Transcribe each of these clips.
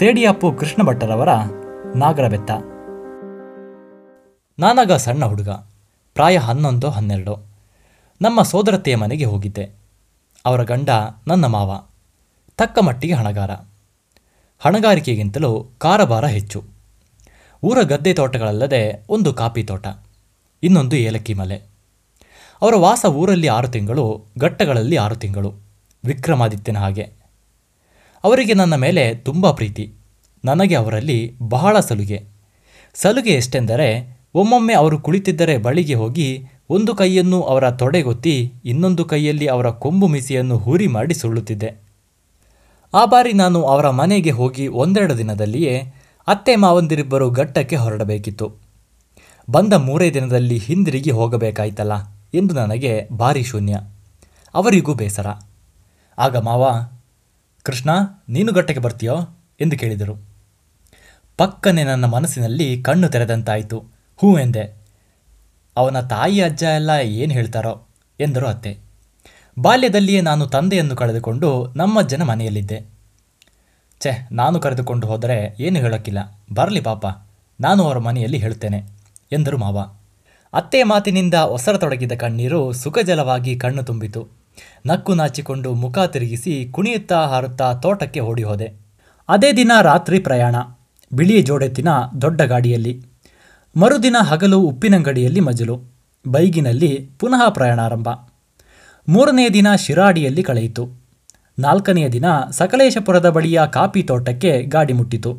ಸೇಡಿಯಪ್ಪು ಕೃಷ್ಣ ಭಟ್ಟರವರ ನಾಗರ ಬೆತ್ತ ನಾನಾಗ ಸಣ್ಣ ಹುಡುಗ, ಪ್ರಾಯ ಹನ್ನೊಂದು, ಹನ್ನೆರಡು. ನಮ್ಮ ಸೋದರತೆಯ ಮನೆಗೆ ಹೋಗಿದ್ದೆ. ಅವರ ಗಂಡ ನನ್ನ ಮಾವ, ತಕ್ಕ ಮಟ್ಟಿಗೆ ಹಣಗಾರ. ಹಣಗಾರಿಕೆಗಿಂತಲೂ ಕಾರಭಾರ ಹೆಚ್ಚು. ಊರ ಗದ್ದೆ ತೋಟಗಳಲ್ಲದೆ ಒಂದು ಕಾಫಿ ತೋಟ, ಇನ್ನೊಂದು ಏಲಕ್ಕಿ ಮಲೆ. ಅವರ ವಾಸ ಊರಲ್ಲಿ ಆರು ತಿಂಗಳು, ಘಟ್ಟಗಳಲ್ಲಿ ಆರು ತಿಂಗಳು. ವಿಕ್ರಮಾದಿತ್ಯನ ಹಾಗೆ. ಅವರಿಗೆ ನನ್ನ ಮೇಲೆ ತುಂಬ ಪ್ರೀತಿ. ನನಗೆ ಅವರಲ್ಲಿ ಬಹಳ ಸಲುಗೆ. ಸಲುಗೆ ಎಷ್ಟೆಂದರೆ, ಒಮ್ಮೊಮ್ಮೆ ಅವರು ಕುಳಿತಿದ್ದರೆ ಬಳಿಗೆ ಹೋಗಿ ಒಂದು ಕೈಯನ್ನು ಅವರ ತೊಡೆಗೊತ್ತಿ ಇನ್ನೊಂದು ಕೈಯಲ್ಲಿ ಅವರ ಕೊಂಬು ಮಿಸಿಯನ್ನು ಹೂರಿ ಮಾಡಿ ಸುಳ್ಳುತ್ತಿದ್ದೆ. ಆ ಬಾರಿ ನಾನು ಅವರ ಮನೆಗೆ ಹೋಗಿ ಒಂದೆರಡು ದಿನದಲ್ಲಿಯೇ ಅತ್ತೆ ಮಾವಂದಿರಿಬ್ಬರು ಘಟ್ಟಕ್ಕೆ ಹೊರಡಬೇಕಿತ್ತು. ಬಂದ ಮೂರೇ ದಿನದಲ್ಲಿ ಹಿಂದಿರುಗಿ ಹೋಗಬೇಕಾಯ್ತಲ್ಲ ಎಂದು ನನಗೆ ಭಾರಿ ಶೂನ್ಯ. ಅವರಿಗೂ ಬೇಸರ. ಆಗ ಮಾವ ಕೃಷ್ಣ, ನೀನು ಘಟ್ಟಕ್ಕೆ ಬರ್ತೀಯೋ? ಎಂದು ಕೇಳಿದರು. ಪಕ್ಕನೆ ನನ್ನ ಮನಸ್ಸಿನಲ್ಲಿ ಕಣ್ಣು ತೆರೆದಂತಾಯಿತು. ಹೂ ಎಂದೆ. ಅವನ ತಾಯಿ, ಅಜ್ಜ ಎಲ್ಲ ಏನು ಹೇಳ್ತಾರೋ? ಎಂದರು ಅತ್ತೆ. ಬಾಲ್ಯದಲ್ಲಿಯೇ ನಾನು ತಂದೆಯನ್ನು ಕಳೆದುಕೊಂಡು ನಮ್ಮಜ್ಜನ ಮನೆಯಲ್ಲಿದ್ದೆ. ಛೆ, ನಾನು ಕರೆದುಕೊಂಡು ಹೋದರೆ ಏನು ಹೇಳೋಕ್ಕಿಲ್ಲ. ಬರಲಿ ಪಾಪ, ನಾನು ಅವರ ಮನೆಯಲ್ಲಿ ಹೇಳ್ತೇನೆ, ಎಂದರು ಮಾವ. ಅತ್ತೆಯ ಮಾತಿನಿಂದ ಒಸರತೊಡಗಿದ ಕಣ್ಣೀರು ಸುಖಜಲವಾಗಿ ಕಣ್ಣು ತುಂಬಿತು. ನಕ್ಕು ನಾಚಿಕೊಂಡು ಮುಖ ತಿರುಗಿಸಿ ಕುಣಿಯುತ್ತಾ ಹಾರುತ್ತಾ ತೋಟಕ್ಕೆ ಓಡಿ ಹೋದೆ ಅದೇ ದಿನ ರಾತ್ರಿ ಪ್ರಯಾಣ. ಬಿಳಿಯ ಜೋಡೆತ್ತಿನ ದೊಡ್ಡ ಗಾಡಿಯಲ್ಲಿ. ಮರುದಿನ ಹಗಲು ಉಪ್ಪಿನಂಗಡಿಯಲ್ಲಿ ಮಜಲು. ಬೈಗಿನಲ್ಲಿ ಪುನಃ ಪ್ರಯಾಣಾರಂಭ. ಮೂರನೆಯ ದಿನ ಶಿರಾಡಿಯಲ್ಲಿ ಕಳೆಯಿತು. ನಾಲ್ಕನೆಯ ದಿನ ಸಕಲೇಶಪುರದ ಬಳಿಯ ಕಾಫಿ ತೋಟಕ್ಕೆ ಗಾಡಿ ಮುಟ್ಟಿತು.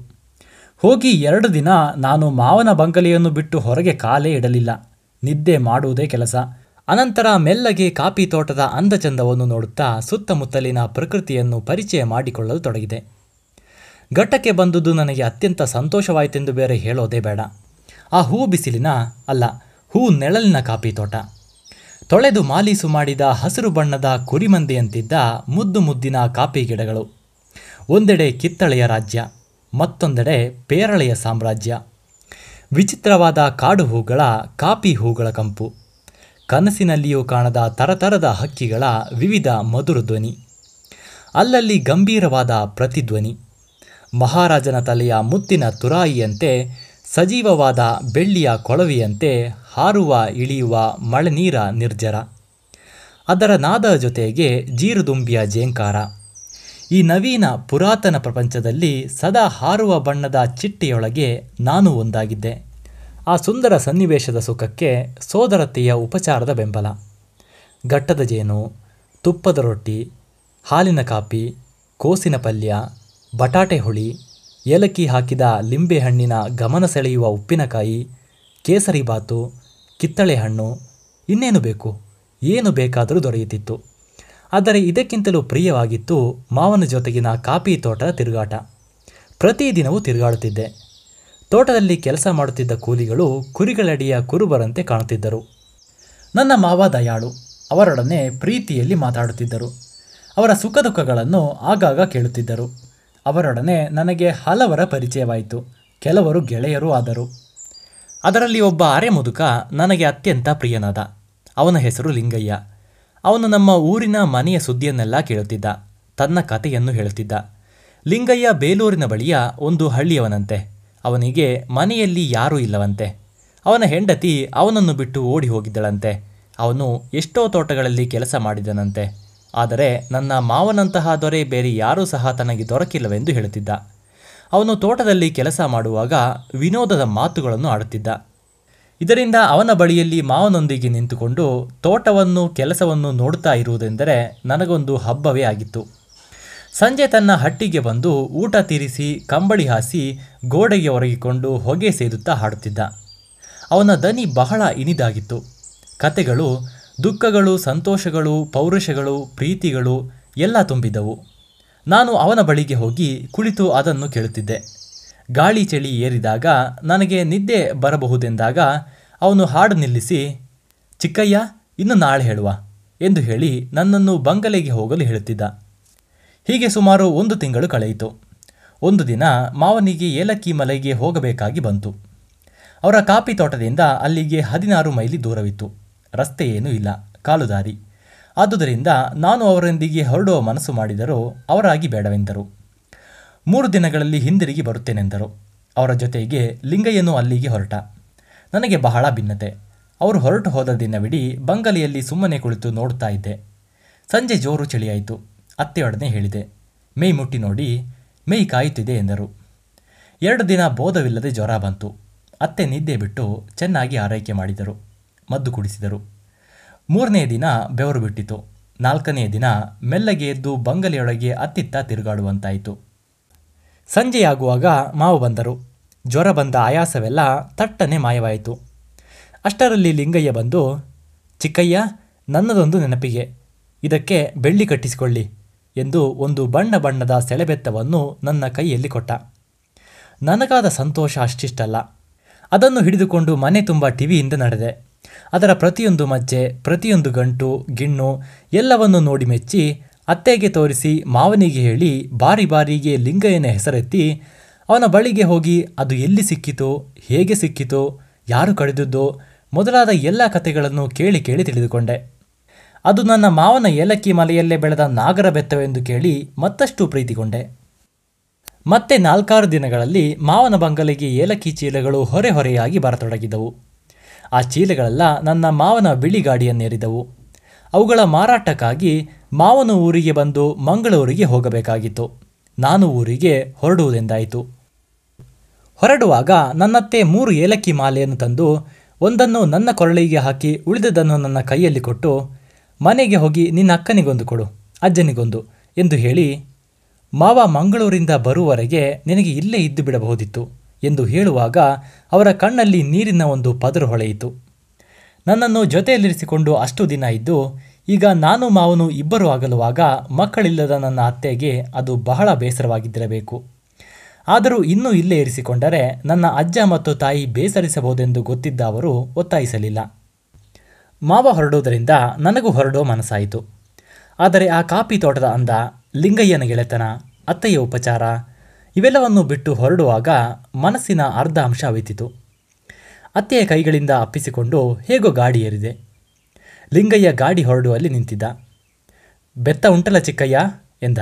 ಹೋಗಿ ಎರಡು ದಿನ ನಾನು ಮಾವನ ಬಂಗಲೆಯನ್ನು ಬಿಟ್ಟು ಹೊರಗೆ ಕಾಲೇ ಇಡಲಿಲ್ಲ. ನಿದ್ದೆ ಮಾಡುವುದೇ ಕೆಲಸ. ಅನಂತರ ಮೆಲ್ಲಗೆ ಕಾಫಿ ತೋಟದ ಅಂದಚಂದವನ್ನು ನೋಡುತ್ತಾ ಸುತ್ತಮುತ್ತಲಿನ ಪ್ರಕೃತಿಯನ್ನು ಪರಿಚಯ ಮಾಡಿಕೊಳ್ಳಲು ತೊಡಗಿದೆ. ಘಟ್ಟಕ್ಕೆ ಬಂದುದು ನನಗೆ ಅತ್ಯಂತ ಸಂತೋಷವಾಯಿತೆಂದು ಬೇರೆ ಹೇಳೋದೇ ಬೇಡ. ಆ ಹೂ ಬಿಸಿಲಿನ ಅಲ್ಲ, ಹೂ ನೆಳಲಿನ ಕಾಫಿ ತೋಟ. ತೊಳೆದು ಮಾಲೀಸು ಮಾಡಿದ ಹಸಿರು ಬಣ್ಣದ ಕುರಿಮಂದೆಯಂತಿದ್ದ ಮುದ್ದು ಮುದ್ದಿನ ಕಾಫಿ ಗಿಡಗಳು. ಒಂದೆಡೆ ಕಿತ್ತಳೆಯ ರಾಜ್ಯ, ಮತ್ತೊಂದೆಡೆ ಪೇರಳೆಯ ಸಾಮ್ರಾಜ್ಯ. ವಿಚಿತ್ರವಾದ ಕಾಡು ಹೂಗಳ ಕಾಫಿ ಹೂಗಳ ಕಂಪು. ಕನಸಿನಲ್ಲಿಯೂ ಕಾಣದ ತರತರದ ಹಕ್ಕಿಗಳ ವಿವಿಧ ಮಧುರ ಧ್ವನಿ. ಅಲ್ಲಲ್ಲಿ ಗಂಭೀರವಾದ ಪ್ರತಿಧ್ವನಿ. ಮಹಾರಾಜನ ತಲೆಯ ಮುತ್ತಿನ ತುರಾಯಿಯಂತೆ, ಸಜೀವವಾದ ಬೆಳ್ಳಿಯ ಕೊಳವಿಯಂತೆ ಹಾರುವ ಇಳಿಯುವ ಮಳೆನೀರ ನಿರ್ಜರ. ಅದರ ನಾದ ಜೊತೆಗೆ ಜೀರುದುಂಬಿಯ ಜೇಂಕಾರ. ಈ ನವೀನ ಪುರಾತನ ಪ್ರಪಂಚದಲ್ಲಿ ಸದಾ ಹಾರುವ ಬಣ್ಣದ ಚಿಟ್ಟೆಯೊಳಗೆ ನಾನು ಒಂದಾಗಿದ್ದೆ. ಆ ಸುಂದರ ಸನ್ನಿವೇಶದ ಸುಖಕ್ಕೆ ಸೋದರತೆಯ ಉಪಚಾರದ ಬೆಂಬಲ. ಘಟ್ಟದ ಜೇನು, ತುಪ್ಪದ ರೊಟ್ಟಿ, ಹಾಲಿನ ಕಾಪಿ, ಕೋಸಿನ ಪಲ್ಯ, ಬಟಾಟೆ ಹುಳಿ, ಏಲಕ್ಕಿ ಹಾಕಿದ ಲಿಂಬೆಹಣ್ಣಿನ ಗಮನ ಸೆಳೆಯುವ ಉಪ್ಪಿನಕಾಯಿ, ಕೇಸರಿ ಬಾತು, ಕಿತ್ತಳೆ ಹಣ್ಣು, ಇನ್ನೇನು ಬೇಕು? ಏನು ಬೇಕಾದರೂ ದೊರೆಯುತ್ತಿತ್ತು. ಆದರೆ ಇದಕ್ಕಿಂತಲೂ ಪ್ರಿಯವಾಗಿತ್ತು ಮಾವನ ಜೊತೆಗಿನ ಕಾಫಿ ತೋಟದ ತಿರುಗಾಟ. ಪ್ರತಿದಿನವೂ ತಿರುಗಾಡುತ್ತಿದ್ದೆ. ತೋಟದಲ್ಲಿ ಕೆಲಸ ಮಾಡುತ್ತಿದ್ದ ಕೂಲಿಗಳು ಕುರಿಗಳಡಿಯ ಕುರುಬರಂತೆ ಕಾಣುತ್ತಿದ್ದರು. ನನ್ನ ಮಾವ ದಯಾಳು, ಅವರೊಡನೆ ಪ್ರೀತಿಯಲ್ಲಿ ಮಾತಾಡುತ್ತಿದ್ದರು. ಅವರ ಸುಖ ದುಃಖಗಳನ್ನು ಆಗಾಗ ಕೇಳುತ್ತಿದ್ದರು. ಅವರೊಡನೆ ನನಗೆ ಹಲವರ ಪರಿಚಯವಾಯಿತು, ಕೆಲವರು ಗೆಳೆಯರೂ ಆದರು. ಅದರಲ್ಲಿ ಒಬ್ಬ ಅರೆ ಮುದುಕ ನನಗೆ ಅತ್ಯಂತ ಪ್ರಿಯನಾದ, ಅವನ ಹೆಸರು ಲಿಂಗಯ್ಯ. ಅವನು ನಮ್ಮ ಊರಿನ ಮನೆಯ ಸುದ್ದಿಯನ್ನೆಲ್ಲ ಕೇಳುತ್ತಿದ್ದ, ತನ್ನ ಕಥೆಯನ್ನು ಹೇಳುತ್ತಿದ್ದ. ಲಿಂಗಯ್ಯ ಬೇಲೂರಿನ ಬಳಿಯ ಒಂದು ಹಳ್ಳಿಯವನಂತೆ. ಅವನಿಗೆ ಮನೆಯಲ್ಲಿ ಯಾರೂ ಇಲ್ಲವಂತೆ. ಅವನ ಹೆಂಡತಿ ಅವನನ್ನು ಬಿಟ್ಟು ಓಡಿ ಹೋಗಿದ್ದಳಂತೆ. ಅವನು ಎಷ್ಟೋ ತೋಟಗಳಲ್ಲಿ ಕೆಲಸ ಮಾಡಿದನಂತೆ. ಆದರೆ ನನ್ನ ಮಾವನಂತಹ ದೊರೆ ಬೇರೆ ಯಾರೂ ಸಹ ತನಗೆ ದೊರಕಿಲ್ಲವೆಂದು ಹೇಳುತ್ತಿದ್ದ. ಅವನು ತೋಟದಲ್ಲಿ ಕೆಲಸ ಮಾಡುವಾಗ ವಿನೋದದ ಮಾತುಗಳನ್ನು ಆಡುತ್ತಿದ್ದ. ಇದರಿಂದ ಅವನ ಬಳಿಯಲ್ಲಿ ಮಾವನೊಂದಿಗೆ ನಿಂತುಕೊಂಡು ತೋಟವನ್ನು, ಕೆಲಸವನ್ನು ನೋಡುತ್ತಾ ಇರುವುದೆಂದರೆ ನನಗೊಂದು ಹಬ್ಬವೇ ಆಗಿತ್ತು. ಸಂಜೆ ತನ್ನ ಹಟ್ಟಿಗೆ ಬಂದು ಊಟ ತೀರಿಸಿ ಕಂಬಳಿ ಹಾಸಿ ಗೋಡೆಗೆ ಒರಗಿಕೊಂಡು ಹೊಗೆ ಸೇದುತ್ತಾ ಹಾಡುತ್ತಿದ್ದ. ಅವನ ದನಿ ಬಹಳ ಇನಿದಾಗಿತ್ತು. ಕತೆಗಳು, ದುಃಖಗಳು, ಸಂತೋಷಗಳು, ಪೌರುಷಗಳು, ಪ್ರೀತಿಗಳು ಎಲ್ಲ ತುಂಬಿದ್ದವು. ನಾನು ಅವನ ಬಳಿಗೆ ಹೋಗಿ ಕುಳಿತು ಅದನ್ನು ಕೇಳುತ್ತಿದ್ದೆ. ಗಾಳಿ ಚಳಿ ಏರಿದಾಗ ನನಗೆ ನಿದ್ದೆ ಬರಬಹುದೆಂದಾಗ ಅವನು ಹಾಡು ನಿಲ್ಲಿಸಿ, ಚಿಕ್ಕಯ್ಯ, ಇನ್ನು ನಾಳೆ ಹೇಳುವ ಎಂದು ಹೇಳಿ ನನ್ನನ್ನು ಬಂಗಲೆಗೆ ಹೋಗಲು ಹೇಳುತ್ತಿದ್ದ. ಹೀಗೆ ಸುಮಾರು ಒಂದು ತಿಂಗಳು ಕಳೆಯಿತು. ಒಂದು ದಿನ ಮಾವನಿಗೆ ಏಲಕ್ಕಿ ಮಲೆಗೆ ಹೋಗಬೇಕಾಗಿ ಬಂತು. ಅವರ ಕಾಫಿ ತೋಟದಿಂದ ಅಲ್ಲಿಗೆ ಹದಿನಾರು ಮೈಲಿ ದೂರವಿತ್ತು. ರಸ್ತೆ ಏನೂ ಇಲ್ಲ ಕಾಲುದಾರಿ ಆದುದರಿಂದ ನಾನು ಅವರೊಂದಿಗೆ ಹೊರಡುವ ಮನಸ್ಸು ಮಾಡಿದರೂ ಅವರಾಗಿ ಬೇಡವೆಂದರು. ಮೂರು ದಿನಗಳಲ್ಲಿ ಹಿಂದಿರುಗಿ ಬರುತ್ತೇನೆಂದರು. ಅವರ ಜೊತೆಗೆ ಲಿಂಗಯ್ಯನೂ ಅಲ್ಲಿಗೆ ಹೊರಟ. ನನಗೆ ಬಹಳ ಭಿನ್ನತೆ. ಅವರು ಹೊರಟು ಹೋದ ದಿನವಿಡೀ ಬಂಗಲೆಯಲ್ಲಿ ಸುಮ್ಮನೆ ಕುಳಿತು ನೋಡುತ್ತಾ ಇದ್ದೆ. ಸಂಜೆ ಜೋರು ಚಳಿಯಾಯಿತು. ಅತ್ತೆಯೊಡನೆ ಹೇಳಿದೆ ಮೈ ಮುಟ್ಟಿ ನೋಡಿ ಮೈ ಕಾಯುತ್ತಿದೆ ಎಂದರು. ಎರಡು ದಿನ ಬೋಧವಿಲ್ಲದೆ ಜ್ವರ ಬಂತು. ಅತ್ತೆ ನಿದ್ದೆ ಬಿಟ್ಟು ಚೆನ್ನಾಗಿ ಆರೈಕೆ ಮಾಡಿದರು, ಮದ್ದು ಕುಡಿಸಿದರು. ಮೂರನೇ ದಿನ ಬೆವರು ಬಿಟ್ಟಿತು. ನಾಲ್ಕನೆಯ ದಿನ ಮೆಲ್ಲಗೆ ಎದ್ದು ಬಂಗಲೆಯೊಳಗೆ ಅತ್ತಿತ್ತ ತಿರುಗಾಡುವಂತಾಯಿತು. ಸಂಜೆಯಾಗುವಾಗ ಮಾವು ಬಂದರು. ಜ್ವರ ಬಂದ ಆಯಾಸವೆಲ್ಲ ತಟ್ಟನೆ ಮಾಯವಾಯಿತು. ಅಷ್ಟರಲ್ಲಿ ಲಿಂಗಯ್ಯ ಬಂದು, ಚಿಕ್ಕಯ್ಯ, ನನ್ನದೊಂದು ನೆನಪಿಗೆ, ಇದಕ್ಕೆ ಬೆಳ್ಳಿ ಕಟ್ಟಿಸಿಕೊಳ್ಳಿ. ಎಂದು ಒಂದು ಬಣ್ಣ ಬಣ್ಣದ ಸೆಳೆಬೆತ್ತವನ್ನು ನನ್ನ ಕೈಯಲ್ಲಿ ಕೊಟ್ಟ. ನನಗಾದ ಸಂತೋಷ ಅಷ್ಟಿಷ್ಟಲ್ಲ. ಅದನ್ನು ಹಿಡಿದುಕೊಂಡು ಮನೆ ತುಂಬ ಟಿವಿಯಿಂದ ನಡೆದೆ. ಅದರ ಪ್ರತಿಯೊಂದು ಮಜ್ಜೆ, ಪ್ರತಿಯೊಂದು ಗಂಟು, ಗಿಣ್ಣು ಎಲ್ಲವನ್ನು ನೋಡಿ ಮೆಚ್ಚಿ ಅತ್ತೆಗೆ ತೋರಿಸಿ ಮಾವನಿಗೆ ಹೇಳಿ ಬಾರಿ ಬಾರಿಗೆ ಲಿಂಗಯ್ಯನ ಹೆಸರೆತ್ತಿ ಅವನ ಬಳಿಗೆ ಹೋಗಿ ಅದು ಎಲ್ಲಿ ಸಿಕ್ಕಿತೋ, ಹೇಗೆ ಸಿಕ್ಕಿತೋ, ಯಾರು ಕಡಿದದ್ದೋ ಮೊದಲಾದ ಎಲ್ಲ ಕಥೆಗಳನ್ನು ಕೇಳಿ ಕೇಳಿ ತಿಳಿದುಕೊಂಡೆ. ಅದು ನನ್ನ ಮಾವನ ಏಲಕ್ಕಿ ಮಲೆಯಲ್ಲೇ ಬೆಳೆದ ನಾಗರ ಬೆತ್ತವೆಂದು ಕೇಳಿ ಮತ್ತಷ್ಟು ಪ್ರೀತಿಗೊಂಡೆ. ಮತ್ತೆ ನಾಲ್ಕಾರು ದಿನಗಳಲ್ಲಿ ಮಾವನ ಬಂಗಲೆಗೆ ಏಲಕ್ಕಿ ಚೀಲಗಳು ಹೊರೆ ಹೊರೆಯಾಗಿ ಬರತೊಡಗಿದವು. ಆ ಚೀಲಗಳೆಲ್ಲ ನನ್ನ ಮಾವನ ಬಿಳಿ ಗಾಡಿಯನ್ನೇರಿದವು ಅವುಗಳ ಮಾರಾಟಕ್ಕಾಗಿ ಮಾವನ ಊರಿಗೆ ಬಂದು ಮಂಗಳೂರಿಗೆ ಹೋಗಬೇಕಾಗಿತ್ತು. ನಾನು ಊರಿಗೆ ಹೊರಡುವುದೆಂದಾಯಿತು. ಹೊರಡುವಾಗ ನನ್ನತ್ತೆ ಮೂರು ಏಲಕ್ಕಿ ಮಾಲೆಯನ್ನು ತಂದು ಒಂದನ್ನು ನನ್ನ ಕೊರಳಿಗೆ ಹಾಕಿ ಉಳಿದದನ್ನು ನನ್ನ ಕೈಯಲ್ಲಿ ಕೊಟ್ಟು ಮನೆಗೆ ಹೋಗಿ ನಿನ್ನ ಅಕ್ಕನಿಗೊಂದು ಕೊಡು, ಅಜ್ಜನಿಗೊಂದು ಎಂದು ಹೇಳಿ, ಮಾವ ಮಂಗಳೂರಿಂದ ಬರುವವರೆಗೆ ನಿನಗೆ ಇಲ್ಲೇ ಇದ್ದು ಬಿಡಬಹುದಿತ್ತು ಎಂದು ಹೇಳುವಾಗ ಅವರ ಕಣ್ಣಲ್ಲಿ ನೀರಿನ ಒಂದು ಪದರು ಹೊಳೆಯಿತು. ನನ್ನನ್ನು ಜೊತೆಯಲ್ಲಿರಿಸಿಕೊಂಡು ಅಷ್ಟು ದಿನ ಇದ್ದು, ಈಗ ನಾನು ಮಾವನು ಇಬ್ಬರು ಆಗಲುವಾಗ ಮಕ್ಕಳಿಲ್ಲದ ನನ್ನ ಅತ್ತೆಗೆ ಅದು ಬಹಳ ಬೇಸರವಾಗಿದ್ದಿರಬೇಕು. ಆದರೂ ಇನ್ನೂ ಇಲ್ಲೇ ಇರಿಸಿಕೊಂಡರೆ ನನ್ನ ಅಜ್ಜ ಮತ್ತು ತಾಯಿ ಬೇಸರಿಸಬಹುದೆಂದು ಗೊತ್ತಿದ್ದ ಅವರು ಒತ್ತಾಯಿಸಲಿಲ್ಲ. ಮಾವ ಹೊರಡುವುದರಿಂದ ನನಗೂ ಹೊರಡೋ ಮನಸ್ಸಾಯಿತು. ಆದರೆ ಆ ಕಾಪಿ ತೋಟದ ಅಂದ, ಲಿಂಗಯ್ಯನ ಗೆಳೆತನ, ಅತ್ತೆಯ ಉಪಚಾರ, ಇವೆಲ್ಲವನ್ನು ಬಿಟ್ಟು ಹೊರಡುವಾಗ ಮನಸ್ಸಿನ ಅರ್ಧ ಅಂಶ ಅವಿತಿತು ಅತ್ತೆಯ ಕೈಗಳಿಂದ ಅಪ್ಪಿಸಿಕೊಂಡು ಹೇಗೋ ಗಾಡಿ ಏರಿದೆ. ಲಿಂಗಯ್ಯ ಗಾಡಿ ಹೊರಡುವಲ್ಲಿ ನಿಂತಿದ್ದ. ಬೆತ್ತ ಉಂಟಲ ಚಿಕ್ಕಯ್ಯ ಎಂದ.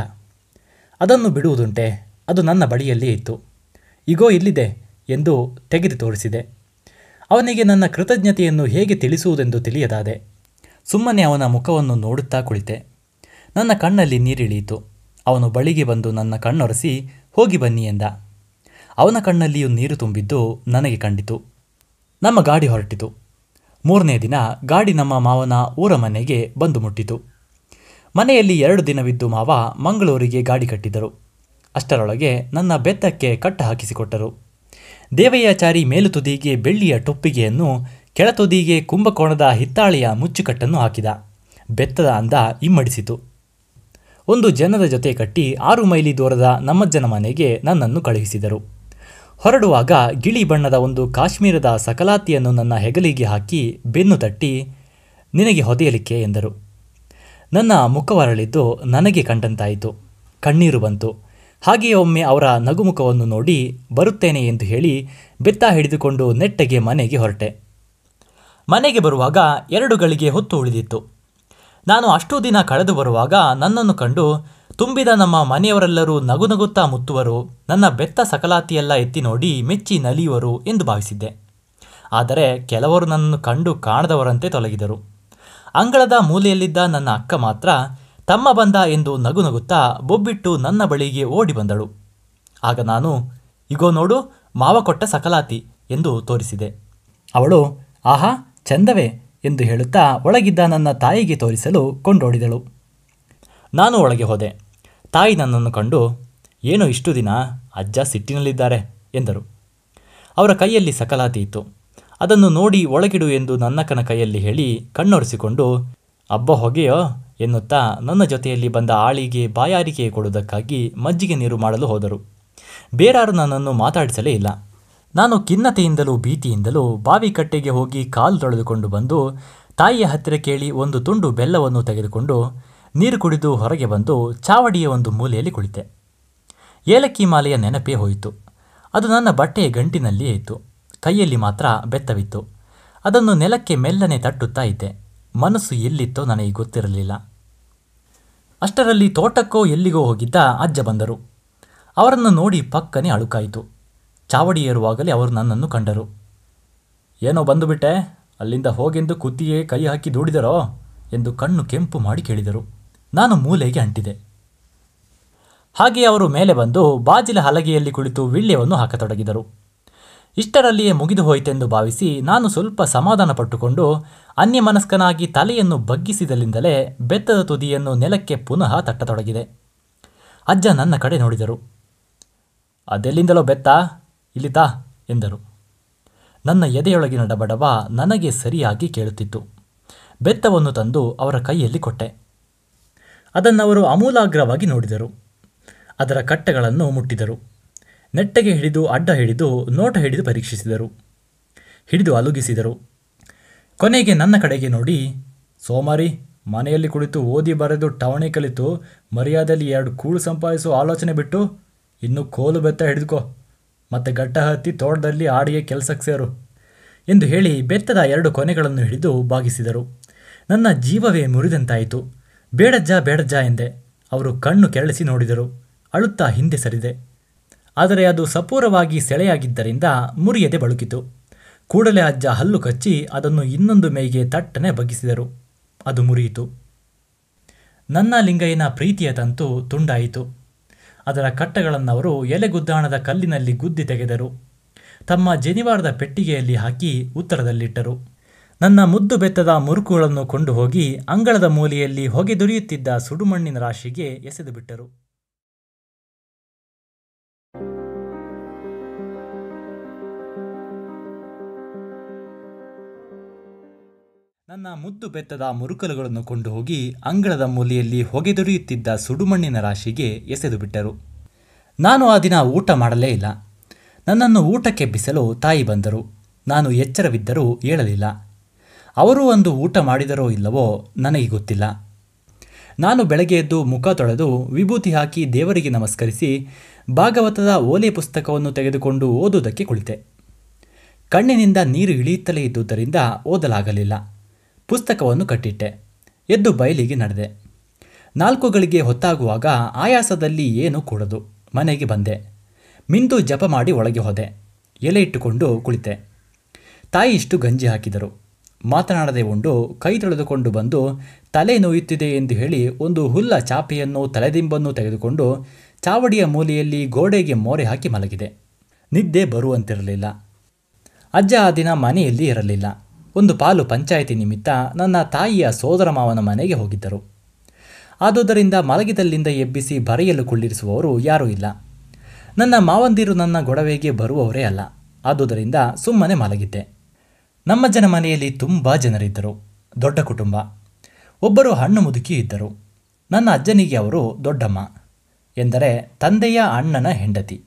ಅದನ್ನು ಬಿಡುವುದುಂಟೆ, ಅದು ನನ್ನ ಬಳಿಯಲ್ಲೇ ಇತ್ತು. ಇಗೋ, ಇಲ್ಲಿದೆ ಎಂದು ತೆಗೆದು ತೋರಿಸಿದೆ. ಅವನಿಗೆ ನನ್ನ ಕೃತಜ್ಞತೆಯನ್ನು ಹೇಗೆ ತಿಳಿಸುವುದೆಂದು ತಿಳಿಯದಾದೆ. ಸುಮ್ಮನೆ ಅವನ ಮುಖವನ್ನು ನೋಡುತ್ತಾ ಕುಳಿತೆ. ನನ್ನ ಕಣ್ಣಲ್ಲಿ ನೀರಿಳಿಯಿತು. ಅವನು ಬಳಿಗೆ ಬಂದು ನನ್ನ ಕಣ್ಣೊರೆಸಿ, ಹೋಗಿ ಬನ್ನಿ ಎಂದ. ಅವನ ಕಣ್ಣಲ್ಲಿಯೂ ನೀರು ತುಂಬಿದ್ದು ನನಗೆ ಕಂಡಿತು. ನಮ್ಮ ಗಾಡಿ ಹೊರಟಿತು. ಮೂರನೇ ದಿನ ಗಾಡಿ ನಮ್ಮ ಮಾವನ ಊರ ಮನೆಗೆ ಬಂದು ಮುಟ್ಟಿತು. ಮನೆಯಲ್ಲಿ ಎರಡು ದಿನವಿದ್ದು ಮಾವ ಮಂಗಳೂರಿಗೆ ಗಾಡಿ ಕಟ್ಟಿದರು ಅಷ್ಟರೊಳಗೆ ನನ್ನ ಬೆತ್ತಕ್ಕೆ ಕಟ್ಟ ಹಾಕಿಸಿಕೊಟ್ಟರು ದೇವಯ್ಯಾಚಾರಿ ಮೇಲು ತುದಿಗೆ ಬೆಳ್ಳಿಯ ಟೊಪ್ಪಿಗೆಯನ್ನು ಕೆಳತುದಿಗೆ ಕುಂಭಕೋಣದ ಹಿತ್ತಾಳೆಯ ಮುಚ್ಚುಕಟ್ಟನ್ನು ಹಾಕಿದ. ಬೆತ್ತದ ಅಂದ ಇಮ್ಮಡಿಸಿತು. ಒಂದು ಜನದ ಜೊತೆ ಕಟ್ಟಿ ಆರು ಮೈಲಿ ದೂರದ ನಮ್ಮಜ್ಜನ ಮನೆಗೆ ನನ್ನನ್ನು ಕಳುಹಿಸಿದರು. ಹೊರಡುವಾಗ ಗಿಳಿ ಬಣ್ಣದ ಒಂದು ಕಾಶ್ಮೀರದ ಸಕಲಾತಿಯನ್ನು ನನ್ನ ಹೆಗಲಿಗೆ ಹಾಕಿ ಬೆನ್ನು ತಟ್ಟಿ, ನಿನಗೆ ಹೊದೆಯಲಿಕ್ಕೆ? ಎಂದರು. ನನ್ನ ಮುಖವರಳಿದ್ದು ನನಗೆ ಕಂಡಂತಾಯಿತು ಕಣ್ಣೀರು ಬಂತು. ಹಾಗೆಯೇ ಒಮ್ಮೆ ಅವರ ನಗುಮುಖವನ್ನು ನೋಡಿ, ಬರುತ್ತೇನೆ ಎಂದು ಹೇಳಿ ಬೆತ್ತ ಹಿಡಿದುಕೊಂಡು ನೆಟ್ಟಗೆ ಮನೆಗೆ ಹೊರಟೆ. ಮನೆಗೆ ಬರುವಾಗ ಎರಡು ಗಳಿಗೆ ಹೊತ್ತು ಉಳಿದಿತ್ತು. ನಾನು ಅಷ್ಟು ದಿನ ಕಳೆದು ಬರುವಾಗ ನನ್ನನ್ನು ಕಂಡು, ತುಂಬಿದ ನಮ್ಮ ಮನೆಯವರೆಲ್ಲರೂ ನಗುನಗುತ್ತಾ ಮುತ್ತುವರು, ನನ್ನ ಬೆತ್ತ ಸಕಲಾತಿಯೆಲ್ಲ ಎತ್ತಿ ನೋಡಿ ಮೆಚ್ಚಿ ನಲಿಯುವರು ಎಂದು ಭಾವಿಸಿದ್ದೆ. ಆದರೆ ಕೆಲವರು ನನ್ನನ್ನು ಕಂಡು ಕಾಣದವರಂತೆ ತೊಲಗಿದರು. ಅಂಗಳದ ಮೂಲೆಯಲ್ಲಿದ್ದ ನನ್ನ ಅಕ್ಕ ಮಾತ್ರ ತಮ್ಮ ಬಂದ ಎಂದು ನಗು ನಗುತ್ತಾ ಬೊಬ್ಬಿಟ್ಟು ನನ್ನ ಬಳಿಗೆ ಓಡಿ ಬಂದಳು. ಆಗ ನಾನು, ಇಗೋ ನೋಡು, ಮಾವ ಕೊಟ್ಟ ಸಕಲಾತಿ ಎಂದು ತೋರಿಸಿದೆ. ಅವಳು, ಆಹಾ, ಚಂದವೇ ಎಂದು ಹೇಳುತ್ತಾ ಒಳಗಿದ್ದ ನನ್ನ ತಾಯಿಗೆ ತೋರಿಸಲು ಕೊಂಡೋಡಿದಳು. ನಾನು ಒಳಗೆ ಹೋದೆ. ತಾಯಿ ನನ್ನನ್ನು ಕಂಡು, ಏನು ಇಷ್ಟು ದಿನ, ಅಜ್ಜ ಸಿಟ್ಟಿನಲ್ಲಿದ್ದಾರೆ ಎಂದರು. ಅವರ ಕೈಯಲ್ಲಿ ಸಕಲಾತಿ ಇತ್ತು. ಅದನ್ನು ನೋಡಿ ಒಳಗಿಡು ಎಂದು ನನ್ನಕ್ಕನ ಕೈಯಲ್ಲಿ ಹೇಳಿ ಕಣ್ಣೊರೆಸಿಕೊಂಡು, ಅಬ್ಬ ಹೊಗೆಯೋ ಎನ್ನುತ್ತಾ ನನ್ನ ಜೊತೆಯಲ್ಲಿ ಬಂದ ಆಳಿಗೆ ಬಾಯಾರಿಕೆ ಕೊಡುವುದಕ್ಕಾಗಿ ಮಜ್ಜಿಗೆ ನೀರು ಮಾಡಲು ಹೋದರು. ಬೇರಾರು ನನ್ನನ್ನು ಮಾತಾಡಿಸಲೇ ಇಲ್ಲ. ನಾನು ಖಿನ್ನತೆಯಿಂದಲೂ ಭೀತಿಯಿಂದಲೂ ಬಾವಿ ಕಟ್ಟೆಗೆ ಹೋಗಿ ಕಾಲು ತೊಳೆದುಕೊಂಡು ಬಂದು ತಾಯಿಯ ಹತ್ತಿರ ಕೇಳಿ ಒಂದು ತುಂಡು ಬೆಲ್ಲವನ್ನು ತೆಗೆದುಕೊಂಡು ನೀರು ಕುಡಿದು ಹೊರಗೆ ಬಂದು ಚಾವಡಿಯ ಒಂದು ಮೂಲೆಯಲ್ಲಿ ಕುಳಿತೆ. ಏಲಕ್ಕಿ ಮಾಲೆಯ ನೆನಪೇ ಹೋಯಿತು. ಅದು ನನ್ನ ಬಟ್ಟೆಯ ಗಂಟಿನಲ್ಲಿಯೇ ಇತ್ತು. ಕೈಯಲ್ಲಿ ಮಾತ್ರ ಬೆತ್ತವಿತ್ತು. ಅದನ್ನು ನೆಲಕ್ಕೆ ಮೆಲ್ಲನೆ ತಟ್ಟುತ್ತಾ ಇದ್ದೆ. ಮನಸ್ಸು ಎಲ್ಲಿತ್ತೋ ನನಗೆ ಗೊತ್ತಿರಲಿಲ್ಲ. ಅಷ್ಟರಲ್ಲಿ ತೋಟಕ್ಕೋ ಎಲ್ಲಿಗೋ ಹೋಗಿದ್ದ ಅಜ್ಜ ಬಂದರು. ಅವರನ್ನು ನೋಡಿ ಪಕ್ಕನೆ ಅಳುಕಾಯಿತು. ಚಾವಡಿ ಏರುವಾಗಲೇ ಅವರು ನನ್ನನ್ನು ಕಂಡರು. ಏನೋ ಬಂದುಬಿಟ್ಟೆ ಅಲ್ಲಿಂದ ಹೋಗೆಂದು ಕುತ್ತಿಯೇ ಕೈ ಹಾಕಿ ದೂಡಿದರೋ? ಎಂದು ಕಣ್ಣು ಕೆಂಪು ಮಾಡಿ ಕೇಳಿದರು. ನಾನು ಮೂಲೆಗೆ ಅಂಟಿದೆ. ಹಾಗೆ ಅವರು ಮೇಲೆ ಬಂದು ಬಾಜಿಲ ಹಲಗೆಯಲ್ಲಿ ಕುಳಿತು ವಿಳ್ಯವನ್ನು ಹಾಕತೊಡಗಿದರು. ಇಷ್ಟರಲ್ಲಿಯೇ ಮುಗಿದು ಹೋಯಿತೆಂದು ಭಾವಿಸಿ ನಾನು ಸ್ವಲ್ಪ ಸಮಾಧಾನ ಪಟ್ಟುಕೊಂಡು ಅನ್ಯಮನಸ್ಕನಾಗಿ ತಲೆಯನ್ನು ಬಗ್ಗಿಸಿದಲ್ಲಿಂದಲೇ ಬೆತ್ತದ ತುದಿಯನ್ನು ನೆಲಕ್ಕೆ ಪುನಃ ತಟ್ಟತೊಡಗಿದೆ. ಅಜ್ಜ ನನ್ನ ಕಡೆ ನೋಡಿದರು. ಅದೆಲ್ಲಿಂದಲೋ ಬೆತ್ತ? ಇಲ್ಲಿತಾ ಎಂದರು. ನನ್ನ ಎದೆಯೊಳಗಿನ ಡಬಡಬ ನನಗೆ ಸರಿಯಾಗಿ ಕೇಳುತ್ತಿತ್ತು. ಬೆತ್ತವನ್ನು ತಂದು ಅವರ ಕೈಯಲ್ಲಿ ಕೊಟ್ಟೆ. ಅದನ್ನವರು ಅಮೂಲಾಗ್ರವಾಗಿ ನೋಡಿದರು. ಅದರ ಕಟ್ಟೆಗಳನ್ನು ಮುಟ್ಟಿದರು. ನೆಟ್ಟಗೆ ಹಿಡಿದು, ಅಡ್ಡ ಹಿಡಿದು, ನೋಟ ಹಿಡಿದು ಪರೀಕ್ಷಿಸಿದರು. ಹಿಡಿದು ಅಲುಗಿಸಿದರು. ಕೊನೆಗೆ ನನ್ನ ಕಡೆಗೆ ನೋಡಿ, ಸೋಮಾರಿ, ಮನೆಯಲ್ಲಿ ಕುಳಿತು ಓದಿ ಬರೆದು ಟವಣೆ ಕಲಿತು, ಮರ್ಯಾದೆಯಲ್ಲಿ ಎರಡು ಕೂಳು ಸಂಪಾದಿಸುವ ಆಲೋಚನೆ ಬಿಟ್ಟು, ಇನ್ನು ಕೋಲು ಬೆತ್ತ ಹಿಡಿದುಕೋ, ಮತ್ತೆ ಗಟ್ಟ ಹತ್ತಿ ತೋಟದಲ್ಲಿ ಆಡಿಗೆ ಕೆಲಸಕ್ಕೆ ಸೇರು, ಎಂದು ಹೇಳಿ ಬೆತ್ತದ ಎರಡು ಕೊನೆಗಳನ್ನು ಹಿಡಿದು ಬಾಗಿಸಿದರು. ನನ್ನ ಜೀವವೇ ಮುರಿದಂತಾಯಿತು. ಬೇಡಜ್ಜ ಬೇಡಜ್ಜ ಎಂದೆ. ಅವರು ಕಣ್ಣು ಕೆರಳಿಸಿ ನೋಡಿದರು. ಅಳುತ್ತಾ ಹಿಂದೆ ಸರಿದೆ. ಆದರೆ ಅದು ಸಪೂರವಾಗಿ ಸೆಳೆಯಾಗಿದ್ದರಿಂದ ಮುರಿಯದೆ ಬಳುಕಿತು. ಕೂಡಲೇ ಅಜ್ಜ ಹಲ್ಲು ಕಚ್ಚಿ ಅದನ್ನು ಇನ್ನೊಂದು ಮೇಗೆ ತಟ್ಟನೆ ಬಗ್ಗಿಸಿದರು. ಅದು ಮುರಿಯಿತು. ನನ್ನ ಲಿಂಗಯ್ಯನ ಪ್ರೀತಿಯ ತಂತು ತುಂಡಾಯಿತು. ಅದರ ಕಟ್ಟಗಳನ್ನು ಅವರು ಎಲೆಗುದ್ದಾಣದ ಕಲ್ಲಿನಲ್ಲಿ ಗುದ್ದಿ ತೆಗೆದರು. ತಮ್ಮ ಜನಿವಾರದ ಪೆಟ್ಟಿಗೆಯಲ್ಲಿ ಹಾಕಿ ಉತ್ತರದಲ್ಲಿಟ್ಟರು. ನನ್ನ ಮುದ್ದು ಬೆತ್ತದ ಮುರುಕುಗಳನ್ನು ಕೊಂಡು ಹೋಗಿ ಅಂಗಳದ ಮೂಲೆಯಲ್ಲಿ ಹೊಗೆದುರಿಯುತ್ತಿದ್ದ ಸುಡುಮಣ್ಣಿನ ರಾಶಿಗೆ ಎಸೆದು ಬಿಟ್ಟರು ನನ್ನ ಮುದ್ದು ಬೆತ್ತದ ಮುರುಕಲುಗಳನ್ನು ಕೊಂಡು ಹೋಗಿ ಅಂಗಳದ ಮೂಲೆಯಲ್ಲಿ ಹೊಗೆದೊರೆಯುತ್ತಿದ್ದ ಸುಡುಮಣ್ಣಿನ ರಾಶಿಗೆ ಎಸೆದು ಬಿಟ್ಟರು. ನಾನು ಆ ದಿನ ಊಟ ಮಾಡಲೇ ಇಲ್ಲ. ನನ್ನನ್ನು ಊಟಕ್ಕೆ ಬಿಸಲು ತಾಯಿ ಬಂದರು. ನಾನು ಎಚ್ಚರವಿದ್ದರೂ ಏಳಲಿಲ್ಲ. ಅವರು ಒಂದು ಊಟ ಮಾಡಿದರೋ ಇಲ್ಲವೋ ನನಗೆ ಗೊತ್ತಿಲ್ಲ. ನಾನು ಬೆಳಗ್ಗೆ ಎದ್ದು ಮುಖ ತೊಳೆದು ವಿಭೂತಿ ಹಾಕಿ ದೇವರಿಗೆ ನಮಸ್ಕರಿಸಿ ಭಾಗವತದ ಓಲೆ ಪುಸ್ತಕವನ್ನು ತೆಗೆದುಕೊಂಡು ಓದುವುದಕ್ಕೆ ಕುಳಿತೆ. ಕಣ್ಣಿನಿಂದ ನೀರು ಇಳಿಯುತ್ತಲೇ ಇದ್ದುದರಿಂದ ಓದಲಾಗಲಿಲ್ಲ. ಪುಸ್ತಕವನ್ನು ಕಟ್ಟಿಟ್ಟೆ. ಎದ್ದು ಬಯಲಿಗೆ ನಡೆದೆ. ನಾಲ್ಕು ಗಳಿಗೆ ಹೊತ್ತಾಗುವಾಗ ಆಯಾಸದಲ್ಲಿ ಏನೂ ಕೂಡದು. ಮನೆಗೆ ಬಂದೆ. ಮಿಂದು ಜಪ ಮಾಡಿ ಒಳಗೆ ಹೋದೆ. ಎಲೆ ಇಟ್ಟುಕೊಂಡು ಕುಳಿತೆ. ತಾಯಿ ಇಷ್ಟು ಗಂಜಿ ಹಾಕಿದರು. ಮಾತನಾಡದೆ ಉಂಡು ಕೈ ತೊಳೆದುಕೊಂಡು ಬಂದು ತಲೆ ನೋಯುತ್ತಿದೆ ಎಂದು ಹೇಳಿ ಒಂದು ಹುಲ್ಲ ಚಾಪೆಯನ್ನು ತಲೆದಿಂಬನ್ನು ತೆಗೆದುಕೊಂಡು ಚಾವಡಿಯ ಮೂಲೆಯಲ್ಲಿ ಗೋಡೆಗೆ ಮೋರೆ ಹಾಕಿ ಮಲಗಿದೆ. ನಿದ್ದೆ ಬರುವಂತಿರಲಿಲ್ಲ. ಅಜ್ಜ ಆ ದಿನ ಮನೆಯಲ್ಲಿ ಇರಲಿಲ್ಲ. ಒಂದು ಪಾಲು ಪಂಚಾಯಿತಿ ನಿಮಿತ್ತ ನನ್ನ ತಾಯಿಯ ಸೋದರ ಮಾವನ ಮನೆಗೆ ಹೋಗಿದ್ದರು. ಆದುದರಿಂದ ಮಲಗಿದಲ್ಲಿಂದ ಎಬ್ಬಿಸಿ ಬರೆಯಲು ಕುಳ್ಳಿರಿಸುವವರು ಯಾರೂ ಇಲ್ಲ. ನನ್ನ ಮಾವಂದಿರು ನನ್ನ ಗೊಡವೆಗೆ ಬರುವವರೇ ಅಲ್ಲ. ಆದುದರಿಂದ ಸುಮ್ಮನೆ ಮಲಗಿದ್ದೆ. ಜನ ಮನೆಯಲ್ಲಿ ತುಂಬ ಜನರಿದ್ದರು. ದೊಡ್ಡ ಕುಟುಂಬ. ಒಬ್ಬರು ಹಣ್ಣು ಮುದುಕಿ ಇದ್ದರು. ನನ್ನ ಅಜ್ಜನಿಗೆ ಅವರು ದೊಡ್ಡಮ್ಮ ಎಂದರೆ ತಂದೆಯ ಅಣ್ಣನ ಹೆಂಡತಿ.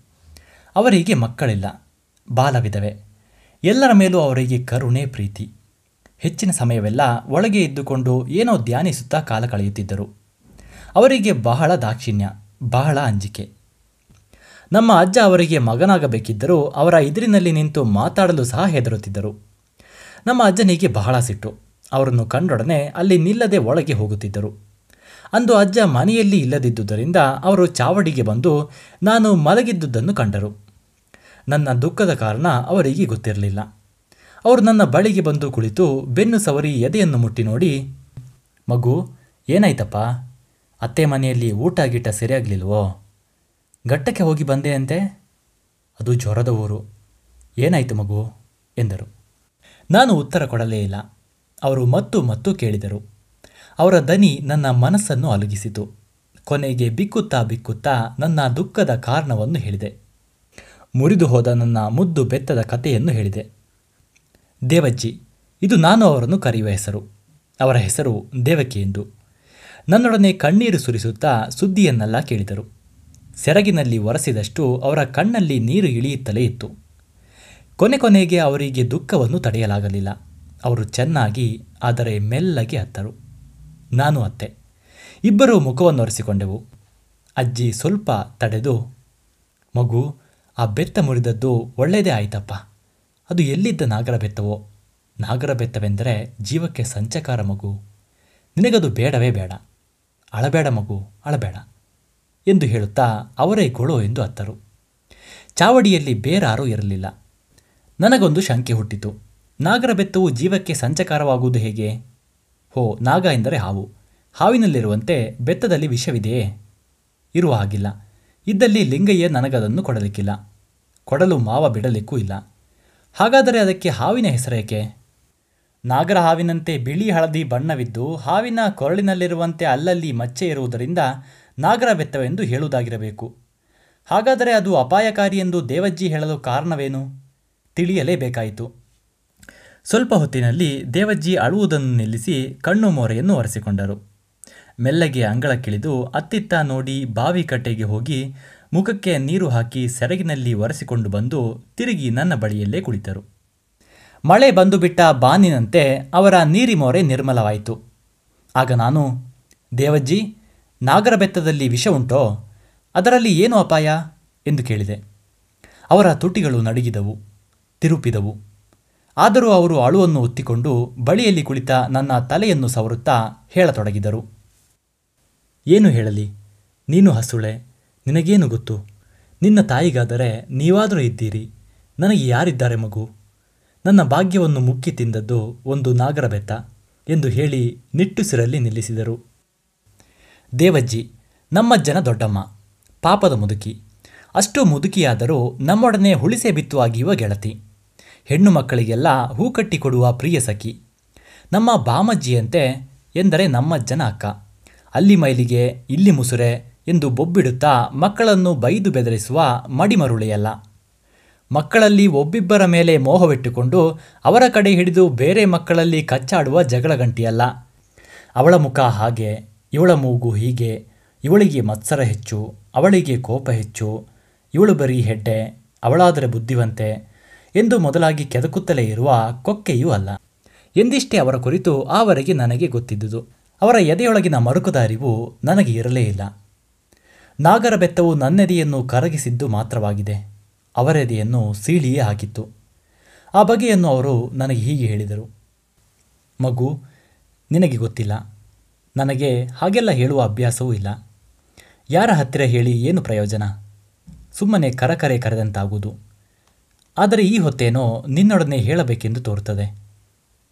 ಅವರಿಗೆ ಮಕ್ಕಳಿಲ್ಲ. ಬಾಲವಿದವೆ. ಎಲ್ಲರ ಮೇಲೂ ಅವರಿಗೆ ಕರುಣೆ, ಪ್ರೀತಿ. ಹೆಚ್ಚಿನ ಸಮಯವೆಲ್ಲ ಒಳಗೆ ಇದ್ದುಕೊಂಡು ಏನೋ ಧ್ಯಾನಿಸುತ್ತಾ ಕಾಲ ಕಳೆಯುತ್ತಿದ್ದರು. ಅವರಿಗೆ ಬಹಳ ದಾಕ್ಷಿಣ್ಯ, ಬಹಳ ಅಂಜಿಕೆ. ನಮ್ಮ ಅಜ್ಜ ಅವರಿಗೆ ಮಗನಾಗಬೇಕಿದ್ದರೂ ಅವರ ಎದುರಿನಲ್ಲಿ ನಿಂತು ಮಾತಾಡಲು ಸಹ ಹೆದರುತ್ತಿದ್ದರು. ನಮ್ಮ ಅಜ್ಜನಿಗೆ ಬಹಳ ಸಿಟ್ಟು. ಅವರನ್ನು ಕಂಡೊಡನೆ ಅಲ್ಲಿ ನಿಲ್ಲದೆ ಒಳಗೆ ಹೋಗುತ್ತಿದ್ದರು. ಅಂದು ಅಜ್ಜ ಮನೆಯಲ್ಲಿ ಇಲ್ಲದಿದ್ದುದರಿಂದ ಅವರು ಚಾವಡಿಗೆ ಬಂದು ನಾನು ಮಲಗಿದ್ದುದನ್ನು ಕಂಡರು. ನನ್ನ ದುಃಖದ ಕಾರಣ ಅವರಿಗೆ ಗೊತ್ತಿರಲಿಲ್ಲ. ಅವರು ನನ್ನ ಬಳಿಗೆ ಬಂದು ಕುಳಿತು ಬೆನ್ನು ಸವರಿ ಎದೆಯನ್ನು ಮುಟ್ಟಿ ನೋಡಿ, ಮಗು, ಏನಾಯ್ತಪ್ಪ? ಅತ್ತೆ ಮನೆಯಲ್ಲಿ ಊಟ ಗೀಟ ಸರಿಯಾಗಲಿಲ್ವೋ? ಘಟ್ಟಕ್ಕೆ ಹೋಗಿ ಬಂದೆ ಅಂತೆ? ಅದು ಜ್ವರದ ಊರು. ಏನಾಯಿತು ಮಗು? ಎಂದರು. ನಾನು ಉತ್ತರ ಕೊಡಲೇ ಇಲ್ಲ. ಅವರು ಮತ್ತು ಮತ್ತು ಕೇಳಿದರು. ಅವರ ದನಿ ನನ್ನ ಮನಸ್ಸನ್ನು ಅಲುಗಿಸಿತು. ಕೊನೆಗೆ ಬಿಕ್ಕುತ್ತಾ ಬಿಕ್ಕುತ್ತಾ ನನ್ನ ದುಃಖದ ಕಾರಣವನ್ನು ಹೇಳಿದೆ. ಮುರಿದು ಹೋದ ನನ್ನ ಮುದ್ದು ಬೆತ್ತದ ಕಥೆಯನ್ನು ಹೇಳಿದೆ. ದೇವಜ್ಜಿ. ಇದು ನಾನು ಅವರನ್ನು ಕರೆಯುವ ಹೆಸರು. ಅವರ ಹೆಸರು ದೇವಕಿ ಎಂದು. ನನ್ನೊಡನೆ ಕಣ್ಣೀರು ಸುರಿಸುತ್ತಾ ಸುದ್ದಿಯನ್ನೆಲ್ಲ ಕೇಳಿದರು. ಸೆರಗಿನಲ್ಲಿ ಒರೆಸಿದಷ್ಟು ಅವರ ಕಣ್ಣಲ್ಲಿ ನೀರು ಇಳಿಯುತ್ತಲೇ ಇತ್ತು. ಕೊನೆ ಕೊನೆಗೆ ಅವರಿಗೆ ದುಃಖವನ್ನು ತಡೆಯಲಾಗಲಿಲ್ಲ. ಅವರು ಚೆನ್ನಾಗಿ, ಆದರೆ ಮೆಲ್ಲಗೆ ಅತ್ತರು ನಾನು ಅತ್ತೆ. ಇಬ್ಬರೂ ಮುಖವನ್ನು ಒರೆಸಿಕೊಂಡೆವು. ಅಜ್ಜಿ ಸ್ವಲ್ಪ ತಡೆದು, ಮಗು, ಆ ಬೆತ್ತ ಮುರಿದದ್ದು ಒಳ್ಳೆಯದೇ ಆಯ್ತಪ್ಪ. ಅದು ಎಲ್ಲಿದ್ದ ನಾಗರ ಬೆತ್ತವೋ? ನಾಗರ ಬೆತ್ತವೆಂದರೆ ಜೀವಕ್ಕೆ ಸಂಚಕಾರ ಮಗು. ನಿನಗದು ಬೇಡವೇ ಬೇಡ. ಅಳಬೇಡ ಮಗು, ಅಳಬೇಡ ಎಂದು ಹೇಳುತ್ತಾ ಅವರೇ ಗೊಳೋ ಎಂದು ಅತ್ತರು. ಚಾವಡಿಯಲ್ಲಿ ಬೇರಾರೂ ಇರಲಿಲ್ಲ. ನನಗೊಂದು ಶಂಕೆ ಹುಟ್ಟಿತು. ನಾಗರ ಬೆತ್ತವು ಜೀವಕ್ಕೆ ಸಂಚಕಾರವಾಗುವುದು ಹೇಗೆ? ಹೋ, ನಾಗ ಎಂದರೆ ಹಾವು. ಹಾವಿನಲ್ಲಿರುವಂತೆ ಬೆತ್ತದಲ್ಲಿ ವಿಷವಿದೆಯೇ? ಇರುವ ಹಾಗಿಲ್ಲ. ಇದ್ದಲ್ಲಿ ಲಿಂಗಯ್ಯ ನನಗದನ್ನು ಕೊಡಲಿಕ್ಕಿಲ್ಲ. ಕೊಡಲು ಮಾವ ಬಿಡಲಿಕ್ಕೂ ಇಲ್ಲ. ಹಾಗಾದರೆ ಅದಕ್ಕೆ ಹಾವಿನ ಹೆಸರೇಕೆ? ನಾಗರ ಹಾವಿನಂತೆ ಬಿಳಿ ಹಳದಿ ಬಣ್ಣವಿದ್ದು ಹಾವಿನ ಕೊರಳಿನಲ್ಲಿರುವಂತೆ ಅಲ್ಲಲ್ಲಿ ಮಚ್ಚೆ ಇರುವುದರಿಂದ ನಾಗರ ಬೆತ್ತವೆಂದು ಹೇಳುವುದಾಗಿರಬೇಕು. ಹಾಗಾದರೆ ಅದು ಅಪಾಯಕಾರಿ ಎಂದು ದೇವಜ್ಜಿ ಹೇಳಲು ಕಾರಣವೇನು? ತಿಳಿಯಲೇಬೇಕಾಯಿತು. ಸ್ವಲ್ಪ ಹೊತ್ತಿನಲ್ಲಿ ದೇವಜ್ಜಿ ಅಳುವುದನ್ನು ನಿಲ್ಲಿಸಿ ಕಣ್ಣು ಮೊರೆಯನ್ನು ಒರೆಸಿಕೊಂಡರು. ಮೆಲ್ಲಗೆ ಅಂಗಳಕ್ಕಿಳಿದು ಅತ್ತಿತ್ತ ನೋಡಿ ಬಾವಿ ಕಟ್ಟೆಗೆ ಹೋಗಿ ಮುಖಕ್ಕೆ ನೀರು ಹಾಕಿ ಸೆರಗಿನಲ್ಲಿ ಒರೆಸಿಕೊಂಡು ಬಂದು ತಿರುಗಿ ನನ್ನ ಬಳಿಯಲ್ಲೇ ಕುಳಿತರು. ಮಳೆ ಬಂದು ಬಿಟ್ಟ ಬಾನಿನಂತೆ ಅವರ ನೀರಿ ಮೋರೆ ನಿರ್ಮಲವಾಯಿತು. ಆಗ ನಾನು, ದೇವಜ್ಜಿ, ನಾಗರ ಬೆತ್ತದಲ್ಲಿ ವಿಷ ಉಂಟೋ, ಅದರಲ್ಲಿ ಏನು ಅಪಾಯ? ಎಂದು ಕೇಳಿದೆ. ಅವರ ತುಟಿಗಳು ನಡುಗಿದವು, ತಿರುಪಿದವು. ಆದರೂ ಅವರು ಅಳುವನ್ನು ಒತ್ತಿಕೊಂಡು ಬಳಿಯಲ್ಲಿ ಕುಳಿತ ನನ್ನ ತಲೆಯನ್ನು ಸವರುತ್ತಾ ಹೇಳತೊಡಗಿದರು. ಏನು ಹೇಳಲಿ? ನೀನು ಹಸುಳೆ ನಿನಗೇನು ಗೊತ್ತು? ನಿನ್ನ ತಾಯಿಗಾದರೆ ನೀವಾದರೂ ಇದ್ದೀರಿ. ನನಗೆ ಯಾರಿದ್ದಾರೆ ಮಗು? ನನ್ನ ಭಾಗ್ಯವನ್ನು ಮುಕ್ಕಿ ತಿಂದದ್ದು ಒಂದು ನಾಗರ ಬೆತ್ತ ಎಂದು ಹೇಳಿ ನಿಟ್ಟುಸಿರಲ್ಲಿ ನಿಲ್ಲಿಸಿದರು. ದೇವಜ್ಜಿ, ನಮ್ಮ ಜನ ದೊಡ್ಡಮ್ಮ, ಪಾಪದ ಮುದುಕಿ. ಅಷ್ಟು ಮುದುಕಿಯಾದರೂ ನಮ್ಮೊಡನೆ ಹುಳಿಸೆ ಬಿತ್ತುವಾಗಿಯುವ ಗೆಳತಿ. ಹೆಣ್ಣು ಮಕ್ಕಳಿಗೆಲ್ಲ ಹೂ ಕಟ್ಟಿಕೊಡುವ ಪ್ರಿಯ ಸಖಿ. ನಮ್ಮ ಬಾಮಜ್ಜಿಯಂತೆ ಎಂದರೆ ನಮ್ಮಜ್ಜನ ಅಕ್ಕ. ಅಲ್ಲಿ ಮೈಲಿಗೆ, ಇಲ್ಲಿ ಮುಸುರೆ ಎಂದು ಬೊಬ್ಬಿಡುತ್ತಾ ಮಕ್ಕಳನ್ನು ಬೈದು ಬೆದರಿಸುವ ಮಡಿಮರುಳೆಯಲ್ಲ. ಮಕ್ಕಳಲ್ಲಿ ಒಬ್ಬಿಬ್ಬರ ಮೇಲೆ ಮೋಹವಿಟ್ಟುಕೊಂಡು ಅವರ ಕಡೆ ಹಿಡಿದು ಬೇರೆ ಮಕ್ಕಳಲ್ಲಿ ಕಚ್ಚಾಡುವ ಜಗಳಗಂಟಿಯಲ್ಲ. ಅವಳ ಮುಖ ಹಾಗೆ, ಇವಳ ಮೂಗು ಹೀಗೆ, ಇವಳಿಗೆ ಮತ್ಸರ ಹೆಚ್ಚು, ಅವಳಿಗೆ ಕೋಪ ಹೆಚ್ಚು, ಇವಳು ಬರೀ ಹೆಡ್ಡೆ, ಅವಳಾದರೆ ಬುದ್ಧಿವಂತೆ ಎಂದು ಮೊದಲಾಗಿ ಕೆದಕುತ್ತಲೇ ಇರುವ ಕೊಕ್ಕೆಯೂ ಅಲ್ಲ. ಎಂದಿಷ್ಟೇ ಅವರ ಕುರಿತು ಆವರೆಗೆ ನನಗೆ ಗೊತ್ತಿದ್ದುದು. ಅವರ ಎದೆಯೊಳಗಿನ ಮರುಕುದಾರಿವು ನನಗೆ ಇರಲೇ ಇಲ್ಲ. ನಾಗರ ಬೆತ್ತವು ನನ್ನೆದೆಯನ್ನು ಕರಗಿಸಿದ್ದು ಮಾತ್ರವಾಗಿದೆ. ಅವರೆದೆಯನ್ನು ಸೀಳಿಯೇ ಹಾಕಿತ್ತು. ಆ ಬಗೆಯನ್ನು ಅವರು ನನಗೆ ಹೀಗೆ ಹೇಳಿದರು. ಮಗು, ನಿನಗೆ ಗೊತ್ತಿಲ್ಲ. ನನಗೆ ಹಾಗೆಲ್ಲ ಹೇಳುವ ಅಭ್ಯಾಸವೂ ಇಲ್ಲ. ಯಾರ ಹತ್ತಿರ ಹೇಳಿ ಏನು ಪ್ರಯೋಜನ? ಸುಮ್ಮನೆ ಕರಕರೆ ಕರೆದಂತಾಗುವುದು. ಆದರೆ ಈ ಹೊತ್ತೇನೋ ನಿನ್ನೊಡನೆ ಹೇಳಬೇಕೆಂದು ತೋರುತ್ತದೆ.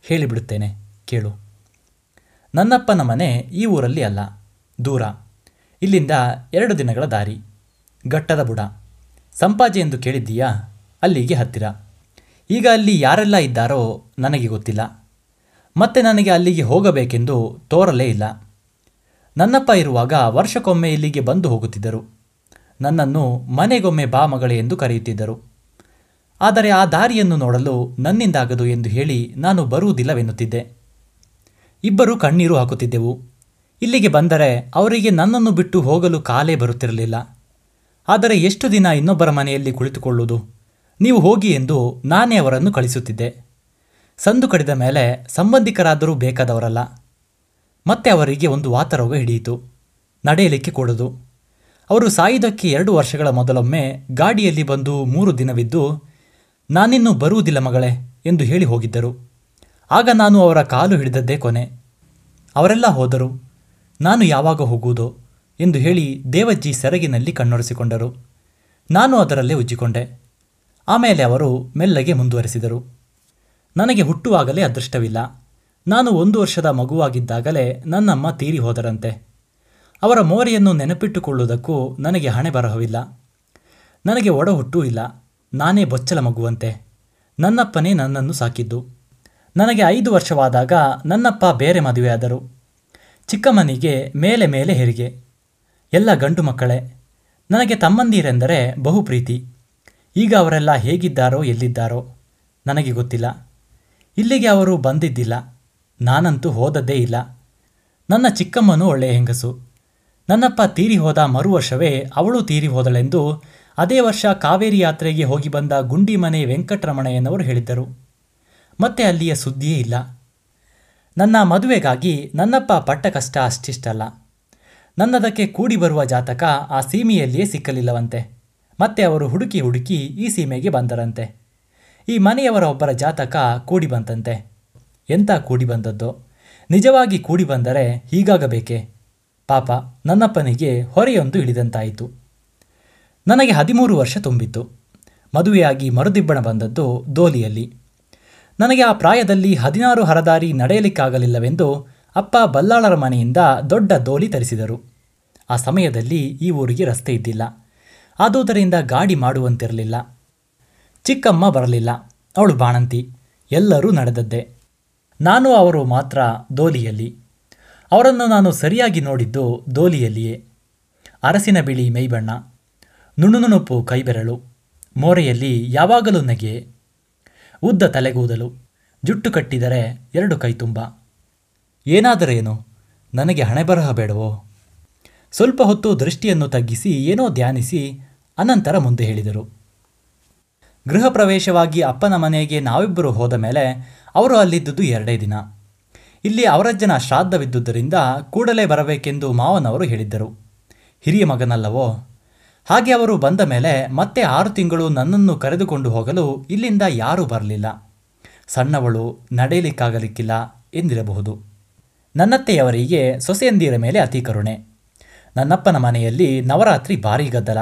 ಹೇಳಿಬಿಡುತ್ತೇನೆ, ಕೇಳು. ನನ್ನಪ್ಪನ ಮನೆ ಈ ಊರಲ್ಲಿ ಅಲ್ಲ, ದೂರ. ಇಲ್ಲಿಂದ ಎರಡು ದಿನಗಳ ದಾರಿ. ಘಟ್ಟದ ಬುಡ. ಸಂಪಾಜೆ ಎಂದು ಕೇಳಿದ್ದೀಯಾ? ಅಲ್ಲಿಗೆ ಹತ್ತಿರ. ಈಗ ಅಲ್ಲಿ ಯಾರೆಲ್ಲ ಇದ್ದಾರೋ ನನಗೆ ಗೊತ್ತಿಲ್ಲ. ಮತ್ತೆ ನನಗೆ ಅಲ್ಲಿಗೆ ಹೋಗಬೇಕೆಂದು ತೋರಲೇ ಇಲ್ಲ. ನನ್ನಪ್ಪ ಇರುವಾಗ ವರ್ಷಕ್ಕೊಮ್ಮೆ ಇಲ್ಲಿಗೆ ಬಂದು ಹೋಗುತ್ತಿದ್ದರು. ನನ್ನನ್ನು ಮನೆಗೊಮ್ಮೆ ಬಾ ಮಗಳೇ ಎಂದು ಕರೆಯುತ್ತಿದ್ದರು. ಆದರೆ ಆ ದಾರಿಯನ್ನು ನೋಡಲು ನನ್ನಿಂದಾಗದು ಎಂದು ಹೇಳಿ ನಾನು ಬರುವುದಿಲ್ಲವೆನ್ನುತ್ತಿದ್ದೆ. ಇಬ್ಬರು ಕಣ್ಣೀರು ಹಾಕುತ್ತಿದ್ದೆವು. ಇಲ್ಲಿಗೆ ಬಂದರೆ ಅವರಿಗೆ ನನ್ನನ್ನು ಬಿಟ್ಟು ಹೋಗಲು ಕಾಲೇ ಬರುತ್ತಿರಲಿಲ್ಲ. ಆದರೆ ಎಷ್ಟು ದಿನ ಇನ್ನೊಬ್ಬರ ಮನೆಯಲ್ಲಿ ಕುಳಿತುಕೊಳ್ಳುವುದು? ನೀವು ಹೋಗಿ ಎಂದು ನಾನೇ ಅವರನ್ನು ಕಳಿಸುತ್ತಿದ್ದೆ. ಸಂದು ಕಡಿದ ಮೇಲೆ ಸಂಬಂಧಿಕರಾದರೂ ಬೇಕಾದವರಲ್ಲ. ಮತ್ತೆ ಅವರಿಗೆ ಒಂದು ವಾತರೋಗ ಹಿಡಿಯಿತು. ನಡೆಯಲಿಕ್ಕೆ ಕೊಡದು. ಅವರು ಸಾಯುವುದಕ್ಕೆ ಎರಡು ವರ್ಷಗಳ ಮೊದಲೊಮ್ಮೆ ಗಾಡಿಯಲ್ಲಿ ಬಂದು ಮೂರು ದಿನವಿದ್ದು ನಾನಿನ್ನೂ ಬರುವುದಿಲ್ಲ ಮಗಳೇ ಎಂದು ಹೇಳಿ ಹೋಗಿದ್ದರು. ಆಗ ನಾನು ಅವರ ಕಾಲು ಹಿಡಿದದ್ದೇ ಕೊನೆ. ಅವರೆಲ್ಲ ಹೋದರು. ನಾನು ಯಾವಾಗ ಹೋಗುವುದೋ ಎಂದು ಹೇಳಿ ದೇವಜ್ಜಿ ಸೆರಗಿನಲ್ಲಿ ಕಣ್ಣೊರೆಸಿಕೊಂಡರು. ನಾನು ಅದರಲ್ಲೇ ಉಜ್ಜಿಕೊಂಡೆ. ಆಮೇಲೆ ಅವರು ಮೆಲ್ಲಗೆ ಮುಂದುವರೆಸಿದರು. ನನಗೆ ಹುಟ್ಟುವಾಗಲೇ ಅದೃಷ್ಟವಿಲ್ಲ. ನಾನು ಒಂದು ವರ್ಷದ ಮಗುವಾಗಿದ್ದಾಗಲೇ ನನ್ನಮ್ಮ ತೀರಿ ಹೋದರಂತೆ. ಅವರ ಮೋರೆಯನ್ನು ನೆನಪಿಟ್ಟುಕೊಳ್ಳುವುದಕ್ಕೂ ನನಗೆ ಹಣೆ ಬರಹವಿಲ್ಲ. ನನಗೆ ಒಡ ಹುಟ್ಟೂ ಇಲ್ಲ. ನಾನೇ ಬೊಚ್ಚಲ ಮಗುವಂತೆ. ನನ್ನಪ್ಪನೇ ನನ್ನನ್ನು ಸಾಕಿದ್ದು. ನನಗೆ ಐದು ವರ್ಷವಾದಾಗ ನನ್ನಪ್ಪ ಬೇರೆ ಮದುವೆಯಾದರು. ಚಿಕ್ಕಮ್ಮನಿಗೆ ಮೇಲೆ ಮೇಲೆ ಹೆರಿಗೆ. ಎಲ್ಲ ಗಂಡು ಮಕ್ಕಳೇ, ನನಗೆ ತಮ್ಮಂದಿರೆಂದರೆ ಬಹು ಪ್ರೀತಿ. ಈಗ ಅವರೆಲ್ಲ ಹೇಗಿದ್ದಾರೋ, ಎಲ್ಲಿದ್ದಾರೋ, ನನಗೆ ಗೊತ್ತಿಲ್ಲ. ಇಲ್ಲಿಗೆ ಅವರು ಬಂದಿದ್ದಿಲ್ಲ, ನಾನಂತೂ ಹೋದದ್ದೇ ಇಲ್ಲ. ನನ್ನ ಚಿಕ್ಕಮ್ಮನೂ ಒಳ್ಳೆಯ ಹೆಂಗಸು. ನನ್ನಪ್ಪ ತೀರಿ ಹೋದ ಮರು ವರ್ಷವೇ ಅವಳು ತೀರಿ ಹೋದಳೆಂದು ಅದೇ ವರ್ಷ ಕಾವೇರಿ ಯಾತ್ರೆಗೆ ಹೋಗಿ ಬಂದ ಗುಂಡಿಮನೆ ವೆಂಕಟರಮಣಯ್ಯನವರು ಹೇಳಿದ್ದರು. ಮತ್ತೆ ಅಲ್ಲಿಯ ಸುದ್ದಿಯೇ ಇಲ್ಲ. ನನ್ನ ಮದುವೆಗಾಗಿ ನನ್ನಪ್ಪ ಪಟ್ಟ ಕಷ್ಟ ಅಷ್ಟಿಷ್ಟಲ್ಲ. ನನ್ನದಕ್ಕೆ ಕೂಡಿ ಬರುವ ಜಾತಕ ಆ ಸೀಮೆಯಲ್ಲಿಯೇ ಸಿಕ್ಕಲಿಲ್ಲವಂತೆ. ಮತ್ತೆ ಅವರು ಹುಡುಕಿ ಹುಡುಕಿ ಈ ಸೀಮೆಗೆ ಬಂದರಂತೆ. ಈ ಮನೆಯವರ ಒಬ್ಬರ ಜಾತಕ ಕೂಡಿ ಬಂತಂತೆ. ಎಂಥ ಕೂಡಿ ಬಂದದ್ದು? ನಿಜವಾಗಿ ಕೂಡಿ ಬಂದರೆ ಹೀಗಾಗಬೇಕೆ? ಪಾಪ, ನನ್ನಪ್ಪನಿಗೆ ಹೊರೆಯೊಂದು ಇಳಿದಂತಾಯಿತು. ನನಗೆ ಹದಿಮೂರು ವರ್ಷ ತುಂಬಿತ್ತು. ಮದುವೆಯಾಗಿ ಮರುದಿಬ್ಬಣ ಬಂದದ್ದು ದೋಲಿಯಲ್ಲಿ. ನನಗೆ ಆ ಪ್ರಾಯದಲ್ಲಿ ಹದಿನಾರು ಹರದಾರಿ ನಡೆಯಲಿಕ್ಕಾಗಲಿಲ್ಲವೆಂದು ಅಪ್ಪ ಬಲ್ಲಾಳರ ಮನೆಯಿಂದ ದೊಡ್ಡ ದೋಲಿ ತರಿಸಿದರು. ಆ ಸಮಯದಲ್ಲಿ ಈ ಊರಿಗೆ ರಸ್ತೆ ಇದ್ದಿಲ್ಲ. ಆದುದರಿಂದ ಗಾಡಿ ಮಾಡುವಂತಿರಲಿಲ್ಲ. ಚಿಕ್ಕಮ್ಮ ಬರಲಿಲ್ಲ. ಅವಳು ಬಾಣಂತಿ. ಎಲ್ಲರೂ ನಡೆದದ್ದೆ. ನಾನು ಅವರು ಮಾತ್ರ ದೋಲಿಯಲ್ಲಿ. ಅವರನ್ನು ನಾನು ಸರಿಯಾಗಿ ನೋಡಿದ್ದು ದೋಲಿಯಲ್ಲಿಯೇ. ಅರಸಿನ ಬಿಳಿ ಮೈಬಣ್ಣ ನುಣುನುಣುಪು ಕೈಬೆರಳು. ಮೋರೆಯಲ್ಲಿ ಯಾವಾಗಲೂ ನಗೆ. ಉದ್ದ ತಲೆಗೂದಲು, ಜುಟ್ಟು ಕಟ್ಟಿದರೆ ಎರಡು ಕೈ ತುಂಬ. ಏನಾದರೇನು ನನಗೆ ಹಣೆಬರಹ ಬೇಡವೋ? ಸ್ವಲ್ಪ ಹೊತ್ತು ದೃಷ್ಟಿಯನ್ನು ತಗ್ಗಿಸಿ, ಏನೋ ಧ್ಯಾನಿಸಿ, ಅನಂತರ ಮುಂದೆ ಹೇಳಿದರು. ಗೃಹ ಪ್ರವೇಶವಾಗಿ ಅಪ್ಪನ ಮನೆಗೆ ನಾವಿಬ್ಬರು ಹೋದ ಮೇಲೆ ಅವರು ಅಲ್ಲಿದ್ದುದು ಎರಡೇ ದಿನ. ಇಲ್ಲಿ ಅವರಜ್ಜನ ಶ್ರಾದ್ದವಿದ್ದುದರಿಂದ ಕೂಡಲೇ ಬರಬೇಕೆಂದು ಮಾವನವರು ಹೇಳಿದ್ದರು. ಹಿರಿಯ ಮಗನಲ್ಲವೋ? ಹಾಗೆ ಅವರು ಬಂದ ಮೇಲೆ ಮತ್ತೆ ಆರು ತಿಂಗಳು ನನ್ನನ್ನು ಕರೆದುಕೊಂಡು ಹೋಗಲು ಇಲ್ಲಿಂದ ಯಾರೂ ಬರಲಿಲ್ಲ. ಸಣ್ಣವಳು ನಡೆಯಲಿಕ್ಕಾಗಲಿಕ್ಕಿಲ್ಲ ಎಂದಿರಬಹುದು. ನನ್ನತ್ತೆಯವರಿಗೆ ಸೊಸೆಯಂದಿರ ಮೇಲೆ ಅತಿ ಕರುಣೆ. ನನ್ನಪ್ಪನ ಮನೆಯಲ್ಲಿ ನವರಾತ್ರಿ ಭಾರೀ ಗದ್ದಲ.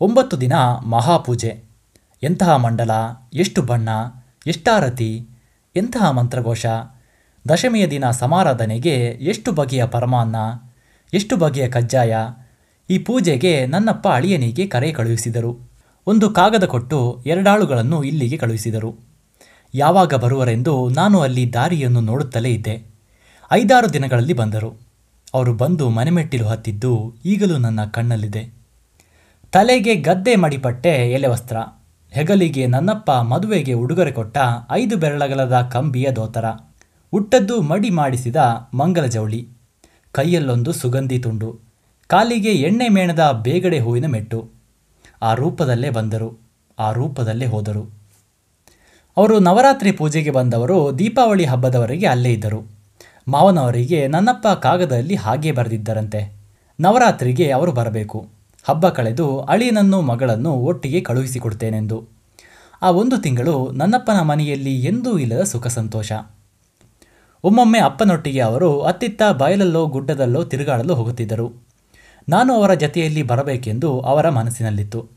ಒಂಬತ್ತು ದಿನ ಮಹಾಪೂಜೆ. ಎಂತಹ ಮಂಡಲ, ಎಷ್ಟು ಬಣ್ಣ, ಎಷ್ಟಾರತಿ, ಎಂತಹ ಮಂತ್ರಘೋಷ. ದಶಮಿಯ ದಿನ ಸಮಾರಾಧನೆಗೆ ಎಷ್ಟು ಬಗೆಯ ಪರಮಾನ್ನ, ಎಷ್ಟು ಬಗೆಯ ಕಜ್ಜಾಯ ಈ ಪೂಜೆಗೆ ನನ್ನಪ್ಪ ಅಳಿಯನಿಗೆ ಕರೆ ಕಳುಹಿಸಿದರು. ಒಂದು ಕಾಗದ ಕೊಟ್ಟು ಎರಡಾಳುಗಳನ್ನು ಇಲ್ಲಿಗೆ ಕಳುಹಿಸಿದರು. ಯಾವಾಗ ಬರುವರೆಂದು ನಾನು ಅಲ್ಲಿ ದಾರಿಯನ್ನು ನೋಡುತ್ತಲೇ ಇದ್ದೆ. ಐದಾರು ದಿನಗಳಲ್ಲಿ ಬಂದರು. ಅವರು ಬಂದು ಮನೆಮೆಟ್ಟಿಲು ಹತ್ತಿದ್ದು ಈಗಲೂ ನನ್ನ ಕಣ್ಣಲ್ಲಿದೆ. ತಲೆಗೆ ಗದ್ದೆ ಮಡಿಪಟ್ಟೆ ಎಲೆ ವಸ್ತ್ರ. ಹೆಗಲಿಗೆ ನನ್ನಪ್ಪ ಮದುವೆಗೆ ಉಡುಗೊರೆ ಕೊಟ್ಟ ಐದು ಬೆರಳಗಲದ ಕಂಬಿಯ ದೋತರ. ಉಟ್ಟದ್ದು ಮಡಿ ಮಾಡಿಸಿದ ಮಂಗಲ ಜವಳಿ ಕೈಯಲ್ಲೊಂದು ಸುಗಂಧಿ ತುಂಡು. ಕಾಲಿಗೆ ಎಣ್ಣೆ ಮೇಣದ ಬೇಗಡೆ ಹೂವಿನ ಮೆಟ್ಟು. ಆ ರೂಪದಲ್ಲೇ ಬಂದರು, ಆ ರೂಪದಲ್ಲೇ ಹೋದರು. ಅವರು ನವರಾತ್ರಿ ಪೂಜೆಗೆ ಬಂದವರು ದೀಪಾವಳಿ ಹಬ್ಬದವರೆಗೆ ಅಲ್ಲೇ ಇದ್ದರು. ಮಾವನವರಿಗೆ, ನನ್ನಪ್ಪ ಕಾಗದದಲ್ಲಿ ಹಾಗೇ ಬರೆದಿದ್ದರಂತೆ. ನವರಾತ್ರಿಗೆ ಅವರು ಬರಬೇಕು. ಹಬ್ಬ ಕಳೆದು ಅಳಿಯನನ್ನು ಮಗಳನ್ನು ಒಟ್ಟಿಗೆ ಕಳುಹಿಸಿಕೊಡ್ತೇನೆಂದು. ಆ ಒಂದು ತಿಂಗಳು ನನ್ನಪ್ಪನ ಮನೆಯಲ್ಲಿ ಎಂದೂ ಇಲ್ಲದ ಸುಖ ಸಂತೋಷ. ಒಮ್ಮೊಮ್ಮೆ ಅಪ್ಪನೊಟ್ಟಿಗೆ ಅವರು ಅತ್ತಿತ್ತ ಬಯಲಲ್ಲೋ ಗುಡ್ಡದಲ್ಲೋ ತಿರುಗಾಡಲು ಹೋಗುತ್ತಿದ್ದರು. ನಾನು ಅವರ ಜತೆಯಲ್ಲಿ ಬರಬೇಕೆಂದು ಅವರ ಮನಸ್ಸಿನಲ್ಲಿತ್ತು.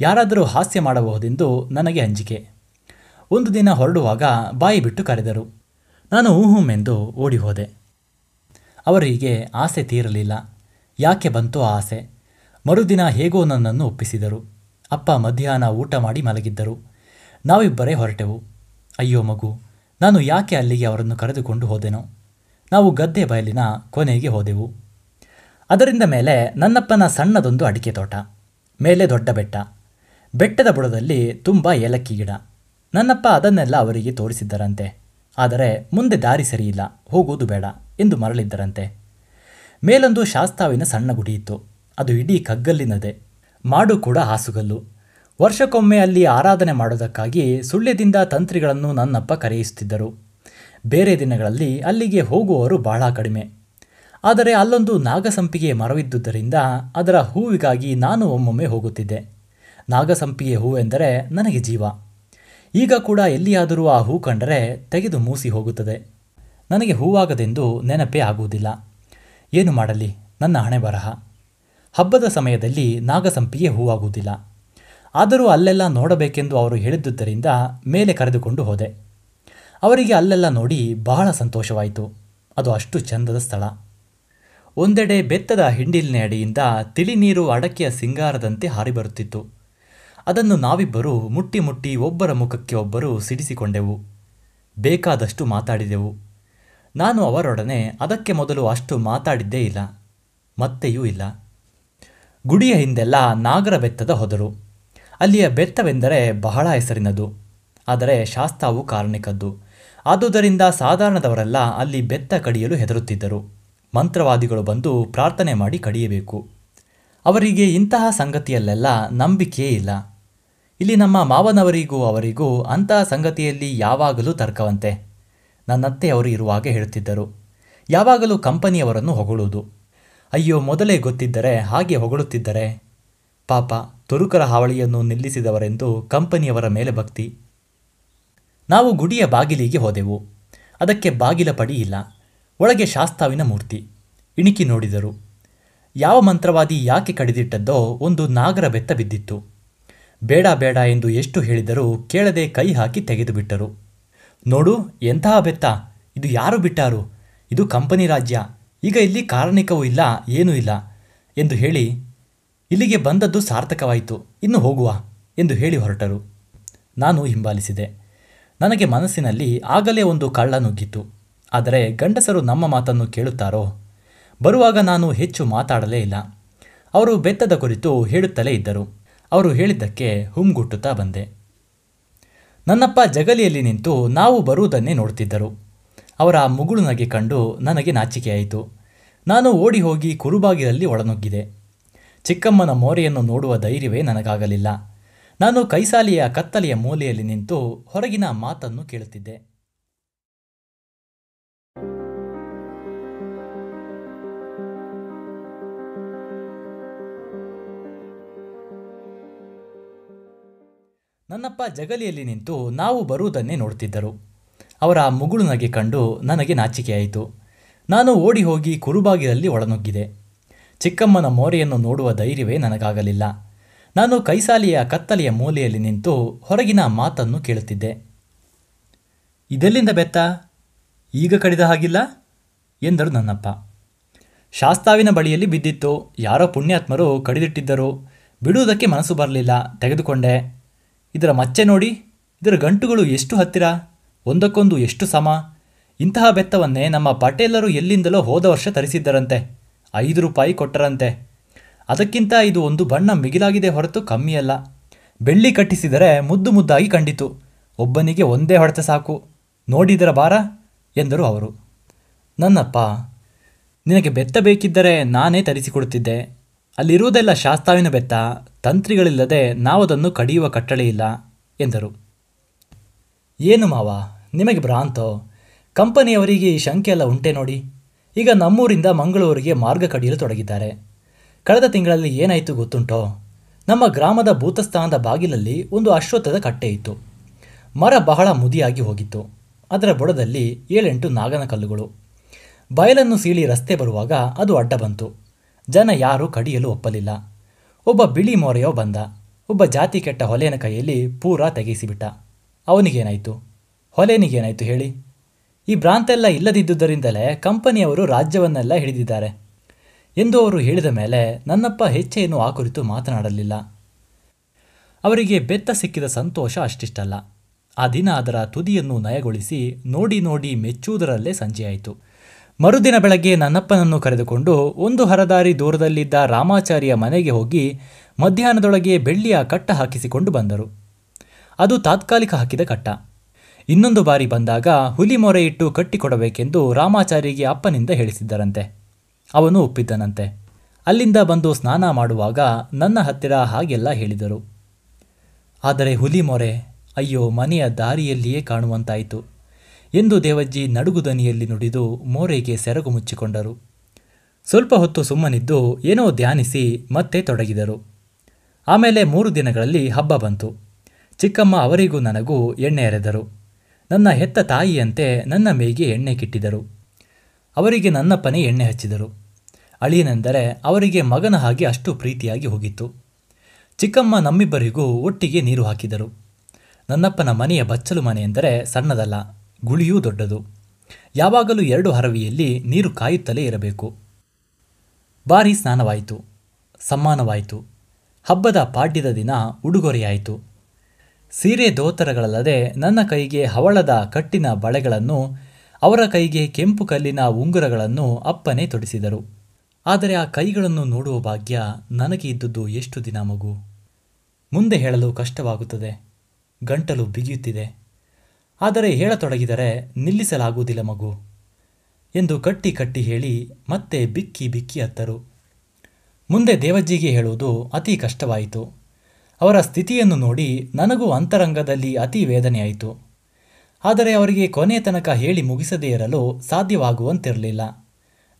ಯಾರಾದರೂ ಹಾಸ್ಯ ಮಾಡಬಹುದೆಂದು ನನಗೆ ಅಂಜಿಕೆ. ಒಂದು ದಿನ ಹೊರಡುವಾಗ ಬಾಯಿ ಬಿಟ್ಟು ಕರೆದರು. ನಾನು ಊಹುಮೆಂದು ಓಡಿ ಹೋದೆ ಅವರಿಗೆ ಆಸೆ ತೀರಲಿಲ್ಲ. ಯಾಕೆ ಬಂತೋ ಆಸೆ. ಮರುದಿನ ಹೇಗೋ ನನ್ನನ್ನು ಒಪ್ಪಿಸಿದರು. ಅಪ್ಪ ಮಧ್ಯಾಹ್ನ ಊಟ ಮಾಡಿ ಮಲಗಿದ್ದರು. ನಾವಿಬ್ಬರೇ ಹೊರಟೆವು. ಅಯ್ಯೋ ಮಗು, ನಾನು ಯಾಕೆ ಅಲ್ಲಿಗೆ ಅವರನ್ನು ಕರೆದುಕೊಂಡು ಹೋದೆನೋ. ನಾವು ಗದ್ದೆ ಬಯಲಿನ ಕೊನೆಗೆ ಹೋದೆವು. ಅದರಿಂದ ಮೇಲೆ ನನ್ನಪ್ಪನ ಸಣ್ಣದೊಂದು ಅಡಿಕೆ ತೋಟ, ಮೇಲೆ ದೊಡ್ಡ ಬೆಟ್ಟ, ಬೆಟ್ಟದ ಬುಡದಲ್ಲಿ ತುಂಬ ಏಲಕ್ಕಿ ಗಿಡ. ನನ್ನಪ್ಪ ಅದನ್ನೆಲ್ಲ ಅವರಿಗೆ ತೋರಿಸಿದ್ದರಂತೆ. ಆದರೆ ಮುಂದೆ ದಾರಿ ಸರಿಯಿಲ್ಲ ಹೋಗುವುದು ಬೇಡ ಎಂದು ಮರಳಿದ್ದರಂತೆ. ಮೇಲೊಂದು ಶಾಸ್ತಾವಿನ ಸಣ್ಣ ಗುಡಿ ಇತ್ತು. ಅದು ಇಡೀ ಕಗ್ಗಲ್ಲಿನದೆ. ಮಾಡು ಕೂಡ ಹಾಸುಗಲ್ಲು. ವರ್ಷಕ್ಕೊಮ್ಮೆ ಅಲ್ಲಿ ಆರಾಧನೆ ಮಾಡೋದಕ್ಕಾಗಿ ಸುಳ್ಯದಿಂದ ತಂತ್ರಿಗಳನ್ನು ನನ್ನಪ್ಪ ಕರೆಯಿಸುತ್ತಿದ್ದರು. ಬೇರೆ ದಿನಗಳಲ್ಲಿ ಅಲ್ಲಿಗೆ ಹೋಗುವವರು ಬಹಳ ಕಡಿಮೆ. ಆದರೆ ಅಲ್ಲೊಂದು ನಾಗಸಂಪಿಗೆ ಮರವಿದ್ದುದರಿಂದ ಅದರ ಹೂವಿಗಾಗಿ ನಾನು ಒಮ್ಮೊಮ್ಮೆ ಹೋಗುತ್ತಿದ್ದೆ. ನಾಗಸಂಪಿಗೆ ಹೂವೆಂದರೆ ನನಗೆ ಜೀವ. ಈಗ ಕೂಡ ಎಲ್ಲಿಯಾದರೂ ಆ ಹೂ ಕಂಡರೆ ತೆಗೆದು ಮೂಸಿ ಹೋಗುತ್ತದೆ. ನನಗೆ ಹೂವಾಗದೆಂದು ನೆನಪೇ ಆಗುವುದಿಲ್ಲ. ಏನು ಮಾಡಲಿ? ನನ್ನ ಹಣೆ ಬರಹ. ಹಬ್ಬದ ಸಮಯದಲ್ಲಿ ನಾಗಸಂಪಿಗೆ ಹೂವಾಗುವುದಿಲ್ಲ. ಆದರೂ ಅಲ್ಲೆಲ್ಲ ನೋಡಬೇಕೆಂದು ಅವರು ಹೇಳಿದ್ದುದರಿಂದ ಮೇಲೆ ಕರೆದುಕೊಂಡು ಹೋದೆ. ಅವರಿಗೆ ಅಲ್ಲೆಲ್ಲ ನೋಡಿ ಬಹಳ ಸಂತೋಷವಾಯಿತು. ಅದು ಅಷ್ಟು ಚಂದದ ಸ್ಥಳ. ಒಂದೆಡೆ ಬೆತ್ತದ ಹಿಂಡಿಲಿನ ಅಡಿಯಿಂದ ತಿಳಿ ನೀರು ಅಡಕೆಯ ಸಿಂಗಾರದಂತೆ ಹಾರಿಬರುತ್ತಿತ್ತು. ಅದನ್ನು ನಾವಿಬ್ಬರು ಮುಟ್ಟಿ ಮುಟ್ಟಿ ಒಬ್ಬರ ಮುಖಕ್ಕೆ ಒಬ್ಬರು ಸಿಡಿಸಿಕೊಂಡೆವು. ಬೇಕಾದಷ್ಟು ಮಾತಾಡಿದೆವು. ನಾನು ಅವರೊಡನೆ ಅದಕ್ಕೆ ಮೊದಲು ಅಷ್ಟು ಮಾತಾಡಿದ್ದೇ ಇಲ್ಲ. ಮತ್ತೆಯೂ ಇಲ್ಲ. ಗುಡಿಯ ಹಿಂದೆಲ್ಲ ನಾಗರ ಬೆತ್ತದ ಹೊದರು. ಅಲ್ಲಿಯ ಬೆತ್ತವೆಂದರೆ ಬಹಳ ಹೆಸರಿನದು. ಆದರೆ ಶಾಸ್ತಾವು ಕಾರಣಿಕದ್ದು ಆದುದರಿಂದ ಸಾಧಾರಣದವರೆಲ್ಲ ಅಲ್ಲಿ ಬೆತ್ತ ಕಡಿಯಲು ಹೆದರುತ್ತಿದ್ದರು. ಮಂತ್ರವಾದಿಗಳು ಬಂದು ಪ್ರಾರ್ಥನೆ ಮಾಡಿ ಕಡಿಯಬೇಕು. ಅವರಿಗೆ ಇಂತಹ ಸಂಗತಿಯಲ್ಲೆಲ್ಲ ನಂಬಿಕೆ ಇಲ್ಲ. ಇಲ್ಲಿ ನಮ್ಮ ಮಾವನವರಿಗೂ ಅವರಿಗೂ ಅಂತಹ ಸಂಗತಿಯಲ್ಲಿ ಯಾವಾಗಲೂ ತರ್ಕವಂತೆ. ನನ್ನತ್ತೆ ಅವರು ಇರುವಾಗ ಹೇಳುತ್ತಿದ್ದರು. ಯಾವಾಗಲೂ ಕಂಪನಿಯವರನ್ನು ಹೊಗಳುವುದು. ಅಯ್ಯೋ, ಮೊದಲೇ ಗೊತ್ತಿದ್ದರೆ ಹಾಗೆ ಹೊಗಳುತ್ತಿದ್ದರೆ? ಪಾಪ, ತುರುಕರ ಹಾವಳಿಯನ್ನು ನಿಲ್ಲಿಸಿದವರೆಂದು ಕಂಪನಿಯವರ ಮೇಲೆ ಭಕ್ತಿ. ನಾವು ಗುಡಿಯ ಬಾಗಿಲಿಗೆ ಹೋದೆವು. ಅದಕ್ಕೆ ಬಾಗಿಲ ಪಡಿ ಇಲ್ಲ. ಒಳಗೆ ಶಾಸ್ತಾವಿನ ಮೂರ್ತಿ. ಇಣಿಕಿ ನೋಡಿದರು. ಯಾವ ಮಂತ್ರವಾದಿ ಯಾಕೆ ಕಡಿದಿಟ್ಟದ್ದೋ ಒಂದು ನಾಗರ ಬೆತ್ತ ಬಿದ್ದಿತ್ತು. ಬೇಡ ಬೇಡ ಎಂದು ಎಷ್ಟು ಹೇಳಿದರೂ ಕೇಳದೆ ಕೈ ಹಾಕಿ ತೆಗೆದುಬಿಟ್ಟರು ನೋಡು, ಎಂತಹ ಬೆತ್ತ? ಇದು ಯಾರು ಬಿಟ್ಟಾರು? ಇದು ಕಂಪನಿ ರಾಜ್ಯ. ಈಗ ಇಲ್ಲಿ ಕಾರಣಿಕವೂ ಇಲ್ಲ, ಏನೂ ಇಲ್ಲ ಎಂದು ಹೇಳಿ, ಇಲ್ಲಿಗೆ ಬಂದದ್ದು ಸಾರ್ಥಕವಾಯಿತು, ಇನ್ನು ಹೋಗುವ ಎಂದು ಹೇಳಿ ಹೊರಟರು. ನಾನು ಹಿಂಬಾಲಿಸಿದೆ. ನನಗೆ ಮನಸ್ಸಿನಲ್ಲಿ ಆಗಲೇ ಒಂದು ಕಳ್ಳ ನುಗ್ಗಿತ್ತು. ಆದರೆ ಗಂಡಸರು ನಮ್ಮ ಮಾತನ್ನು ಕೇಳುತ್ತಾರೋ? ಬರುವಾಗ ನಾನು ಹೆಚ್ಚು ಮಾತಾಡಲೇ ಇಲ್ಲ. ಅವರು ಬೆತ್ತದ ಕುರಿತು ಹೇಳುತ್ತಲೇ ಇದ್ದರು. ಅವರು ಹೇಳಿದ್ದಕ್ಕೆ ಹುಮ್ಗುಟ್ಟುತ್ತಾ ಬಂದೆ. ನನ್ನಪ್ಪ ಜಗಲಿಯಲ್ಲಿ ನಿಂತು ನಾವು ಬರುವುದನ್ನೇ ನೋಡುತ್ತಿದ್ದರು. ಅವರ ಮುಗುಳು ನಗೆ ಕಂಡು ನನಗೆ ನಾಚಿಕೆಯಾಯಿತು. ನಾನು ಓಡಿ ಹೋಗಿ ಕುರುಬಾಗಿಲಲ್ಲಿ ಒಳನುಗ್ಗಿದೆ. ಚಿಕ್ಕಮ್ಮನ ಮೋರೆಯನ್ನು ನೋಡುವ ಧೈರ್ಯವೇ ನನಗಾಗಲಿಲ್ಲ. ನಾನು ಕೈಸಾಲಿಯ ಕತ್ತಲೆಯ ಮೂಲೆಯಲ್ಲಿ ನಿಂತು ಹೊರಗಿನ ಮಾತನ್ನು ಕೇಳುತ್ತಿದ್ದೆ. ನನ್ನಪ್ಪ ಜಗಲಿಯಲ್ಲಿ ನಿಂತು ನಾವು ಬರುವುದನ್ನೇ ನೋಡ್ತಿದ್ದರು ಅವರ ಮುಗುಳು ನಗೆ ಕಂಡು ನನಗೆ ನಾಚಿಕೆಯಾಯಿತು. ನಾನು ಓಡಿ ಹೋಗಿ ಕುರುಬಾಗಿಲಲ್ಲಿ ಒಳನುಗ್ಗಿದೆ. ಚಿಕ್ಕಮ್ಮನ ಮೋರೆಯನ್ನು ನೋಡುವ ಧೈರ್ಯವೇ ನನಗಾಗಲಿಲ್ಲ. ನಾನು ಕೈಸಾಲಿಯ ಕತ್ತಲೆಯ ಮೂಲೆಯಲ್ಲಿ ನಿಂತು ಹೊರಗಿನ ಮಾತನ್ನು ಕೇಳುತ್ತಿದ್ದೆ. ಇದೆಲ್ಲಿಂದ ಬೆತ್ತ? ಈಗ ಕಡಿದ ಹಾಗಿಲ್ಲ? ಎಂದರು ನನ್ನಪ್ಪ. ಶಾಸ್ತಾವಿನ ಬಳಿಯಲ್ಲಿ ಬಿದ್ದಿತ್ತು. ಯಾರೋ ಪುಣ್ಯಾತ್ಮರು ಕಡಿದಿಟ್ಟಿದ್ದರು. ಬಿಡುವುದಕ್ಕೆ ಮನಸ್ಸು ಬರಲಿಲ್ಲ. ತೆಗೆದುಕೊಂಡೆ. ಇದರ ಮಚ್ಚೆ ನೋಡಿ, ಇದರ ಗಂಟುಗಳು ಎಷ್ಟು ಹತ್ತಿರ, ಒಂದಕ್ಕೊಂದು ಎಷ್ಟು ಸಮ? ಇಂತಹ ಬೆತ್ತವನ್ನೇ ನಮ್ಮ ಪಟೇಲರು ಎಲ್ಲಿಂದಲೋ ಹೋದ ವರ್ಷ ತರಿಸಿದ್ದರಂತೆ, ಐದು ರೂಪಾಯಿ ಕೊಟ್ಟರಂತೆ. ಅದಕ್ಕಿಂತ ಇದು ಒಂದು ಬಣ್ಣ ಮಿಗಿಲಾಗಿದೆ ಹೊರತು ಕಮ್ಮಿಯಲ್ಲ. ಬೆಳ್ಳಿ ಕಟ್ಟಿಸಿದರೆ ಮುದ್ದು ಮುದ್ದಾಗಿ ಕಂಡಿತು. ಒಬ್ಬನಿಗೆ ಒಂದೇ ಹೊಡೆತ ಸಾಕು. ನೋಡಿದರ ಬಾರ ಎಂದರು ಅವರು. ನನ್ನಪ್ಪ, ನಿನಗೆ ಬೆತ್ತ ಬೇಕಿದ್ದರೆ ನಾನೇ ತರಿಸಿಕೊಡುತ್ತಿದ್ದೆ. ಅಲ್ಲಿರುವುದೆಲ್ಲ ಶಾಸ್ತಾವಿನ ಬೆತ್ತ ತಂತ್ರಿಗಳಿಲ್ಲದೆ ನಾವದನ್ನು ಕಡಿಯುವ ಕಟ್ಟಳೆ ಇಲ್ಲ, ಎಂದರು. ಏನು ಮಾವ, ನಿಮಗೆ ಭ್ರಾಂತೋ? ಕಂಪನಿಯವರಿಗೆ ಈ ಶಂಕೆ ಎಲ್ಲ ಉಂಟೆ ನೋಡಿ. ಈಗ ನಮ್ಮೂರಿಂದ ಮಂಗಳೂರಿಗೆ ಮಾರ್ಗ ಕಡಿಯಲು ತೊಡಗಿದ್ದಾರೆ. ಕಳೆದ ತಿಂಗಳಲ್ಲಿ ಏನಾಯಿತು ಗೊತ್ತುಂಟೋ? ನಮ್ಮ ಗ್ರಾಮದ ಭೂತಸ್ಥಾನದ ಬಾಗಿಲಲ್ಲಿ ಒಂದು ಅಶ್ವತ್ಥದ ಕಟ್ಟೆ ಇತ್ತು. ಮರ ಬಹಳ ಮುದಿಯಾಗಿ ಹೋಗಿತ್ತು. ಅದರ ಬುಡದಲ್ಲಿ ಏಳೆಂಟು ನಾಗನ ಕಲ್ಲುಗಳು. ಬಯಲನ್ನು ಸೀಳಿ ರಸ್ತೆ ಬರುವಾಗ ಅದು ಅಡ್ಡ ಬಂತು. ಜನ ಯಾರೂ ಕಡಿಯಲು ಒಪ್ಪಲಿಲ್ಲ. ಒಬ್ಬ ಬಿಳಿ ಮೊರೆಯೋ ಬಂದ. ಒಬ್ಬ ಜಾತಿ ಕೆಟ್ಟ ಹೊಲೆಯನ ಕೈಯಲ್ಲಿ ಪೂರಾ ತೆಗೆಸಿಬಿಟ್ಟ. ಅವನಿಗೇನಾಯಿತು? ಹೊಲೆನಿಗೇನಾಯಿತು ಹೇಳಿ? ಈ ಭ್ರಾಂತೆಲ್ಲ ಇಲ್ಲದಿದ್ದುದರಿಂದಲೇ ಕಂಪನಿಯವರು ರಾಜ್ಯವನ್ನೆಲ್ಲ ಹಿಡಿದಿದ್ದಾರೆ. ಎಂದು ಅವರು ಹೇಳಿದ ಮೇಲೆ ನನ್ನಪ್ಪ ಹೆಚ್ಚೆಯನ್ನು ಆ ಕುರಿತು ಮಾತನಾಡಲಿಲ್ಲ. ಅವರಿಗೆ ಬೆತ್ತ ಸಿಕ್ಕಿದ ಸಂತೋಷ ಅಷ್ಟಿಷ್ಟಲ್ಲ. ಆ ದಿನ ಅದರ ತುದಿಯನ್ನು ನಯಗೊಳಿಸಿ ನೋಡಿ ನೋಡಿ ಮೆಚ್ಚುವುದರಲ್ಲೇ ಸಂಜೆಯಾಯಿತು. ಮರುದಿನ ಬೆಳಗ್ಗೆ ನನ್ನಪ್ಪನನ್ನು ಕರೆದುಕೊಂಡು ಒಂದು ಹರದಾರಿ ದೂರದಲ್ಲಿದ್ದ ರಾಮಾಚಾರಿಯ ಮನೆಗೆ ಹೋಗಿ ಮಧ್ಯಾಹ್ನದೊಳಗೆ ಬೆಳ್ಳಿಯ ಕಟ್ಟ ಹಾಕಿಸಿಕೊಂಡು ಬಂದರು. ಅದು ತಾತ್ಕಾಲಿಕ ಹಾಕಿದ ಕಟ್ಟ. ಇನ್ನೊಂದು ಬಾರಿ ಬಂದಾಗ ಹುಲಿ ಮೊರೆ ಇಟ್ಟು ಕಟ್ಟಿಕೊಡಬೇಕೆಂದು ರಾಮಾಚಾರಿಗೆ ಅಪ್ಪನಿಂದ ಹೇಳಿಸಿದ್ದರಂತೆ. ಅವನು ಒಪ್ಪಿದ್ದನಂತೆ. ಅಲ್ಲಿಂದ ಬಂದು ಸ್ನಾನ ಮಾಡುವಾಗ ನನ್ನ ಹತ್ತಿರ ಹಾಗೆಲ್ಲ ಹೇಳಿದರು. ಆದರೆ ಹುಲಿ ಮೊರೆ, ಅಯ್ಯೋ ಮನೆಯ ದಾರಿಯಲ್ಲಿಯೇ ಕಾಣುವಂತಾಯಿತು. ಎಂದು ದೇವಜ್ಜಿ ನಡುಗುದನಿಯಲ್ಲಿ ನುಡಿದು ಮೋರೆಗೆ ಸೆರಗು ಮುಚ್ಚಿಕೊಂಡರು. ಸ್ವಲ್ಪ ಹೊತ್ತು ಸುಮ್ಮನಿದ್ದು ಏನೋ ಧ್ಯಾನಿಸಿ ಮತ್ತೆ ತೊಡಗಿದರು. ಆಮೇಲೆ ಮೂರು ದಿನಗಳಲ್ಲಿ ಹಬ್ಬ ಬಂತು. ಚಿಕ್ಕಮ್ಮ ಅವರಿಗೂ ನನಗೂ ಎಣ್ಣೆ ಎರೆದರು ನನ್ನ ಹೆತ್ತ ತಾಯಿಯಂತೆ ನನ್ನ ಮೇಗೆ ಎಣ್ಣೆ ಕಿಟ್ಟಿದರು. ಅವರಿಗೆ ನನ್ನಪ್ಪನೇ ಎಣ್ಣೆ ಹಚ್ಚಿದರು. ಅಳಿಯನೆಂದರೆ ಅವರಿಗೆ ಮಗನ ಹಾಗೆ ಅಷ್ಟು ಪ್ರೀತಿಯಾಗಿ ಹೋಗಿತ್ತು. ಚಿಕ್ಕಮ್ಮ ನಮ್ಮಿಬ್ಬರಿಗೂ ಒಟ್ಟಿಗೆ ನೀರು ಹಾಕಿದರು. ನನ್ನಪ್ಪನ ಮನೆಯ ಬಚ್ಚಲು ಮನೆ ಸಣ್ಣದಲ್ಲ. ಗುಳಿಯೂ ದೊಡ್ಡದು. ಯಾವಾಗಲೂ ಎರಡು ಹರವಿಯಲ್ಲಿ ನೀರು ಕಾಯುತ್ತಲೇ ಇರಬೇಕು. ಬಾರಿ ಸ್ನಾನವಾಯಿತು. ಸಮ್ಮಾನವಾಯಿತು. ಹಬ್ಬದ ಪಾಡ್ಯದ ದಿನ ಉಡುಗೊರೆಯಾಯಿತು. ಸೀರೆ ದೋತರಗಳಲ್ಲದೆ ನನ್ನ ಕೈಗೆ ಹವಳದ ಕಟ್ಟಿನ ಬಳೆಗಳನ್ನು, ಅವರ ಕೈಗೆ ಕೆಂಪು ಕಲ್ಲಿನ ಉಂಗುರಗಳನ್ನು ಅಪ್ಪನೇ ತೊಡಿಸಿದರು. ಆದರೆ ಆ ಕೈಗಳನ್ನು ನೋಡುವ ಭಾಗ್ಯ ನನಗೆ ಇದ್ದುದು ಎಷ್ಟು ದಿನ ಮಗು? ಮುಂದೆ ಹೇಳಲು ಕಷ್ಟವಾಗುತ್ತದೆ. ಗಂಟಲು ಬಿಗಿಯುತ್ತಿದೆ. ಆದರೆ ಹೇಳತೊಡಗಿದರೆ ನಿಲ್ಲಿಸಲಾಗುವುದಿಲ್ಲ ಮಗು ಎಂದು ಕಟ್ಟಿ ಕಟ್ಟಿ ಹೇಳಿ ಮತ್ತೆ ಬಿಕ್ಕಿ ಬಿಕ್ಕಿ ಅತ್ತರು. ಮುಂದೆ ದೇವಜ್ಜಿಗೆ ಹೇಳುವುದು ಅತಿ ಕಷ್ಟವಾಯಿತು. ಅವರ ಸ್ಥಿತಿಯನ್ನು ನೋಡಿ ನನಗೂ ಅಂತರಂಗದಲ್ಲಿ ಅತಿ ವೇದನೆಯಾಯಿತು. ಆದರೆ ಅವರಿಗೆ ಕೊನೆ ತನಕ ಹೇಳಿ ಮುಗಿಸದೇ ಇರಲು ಸಾಧ್ಯವಾಗುವಂತಿರಲಿಲ್ಲ.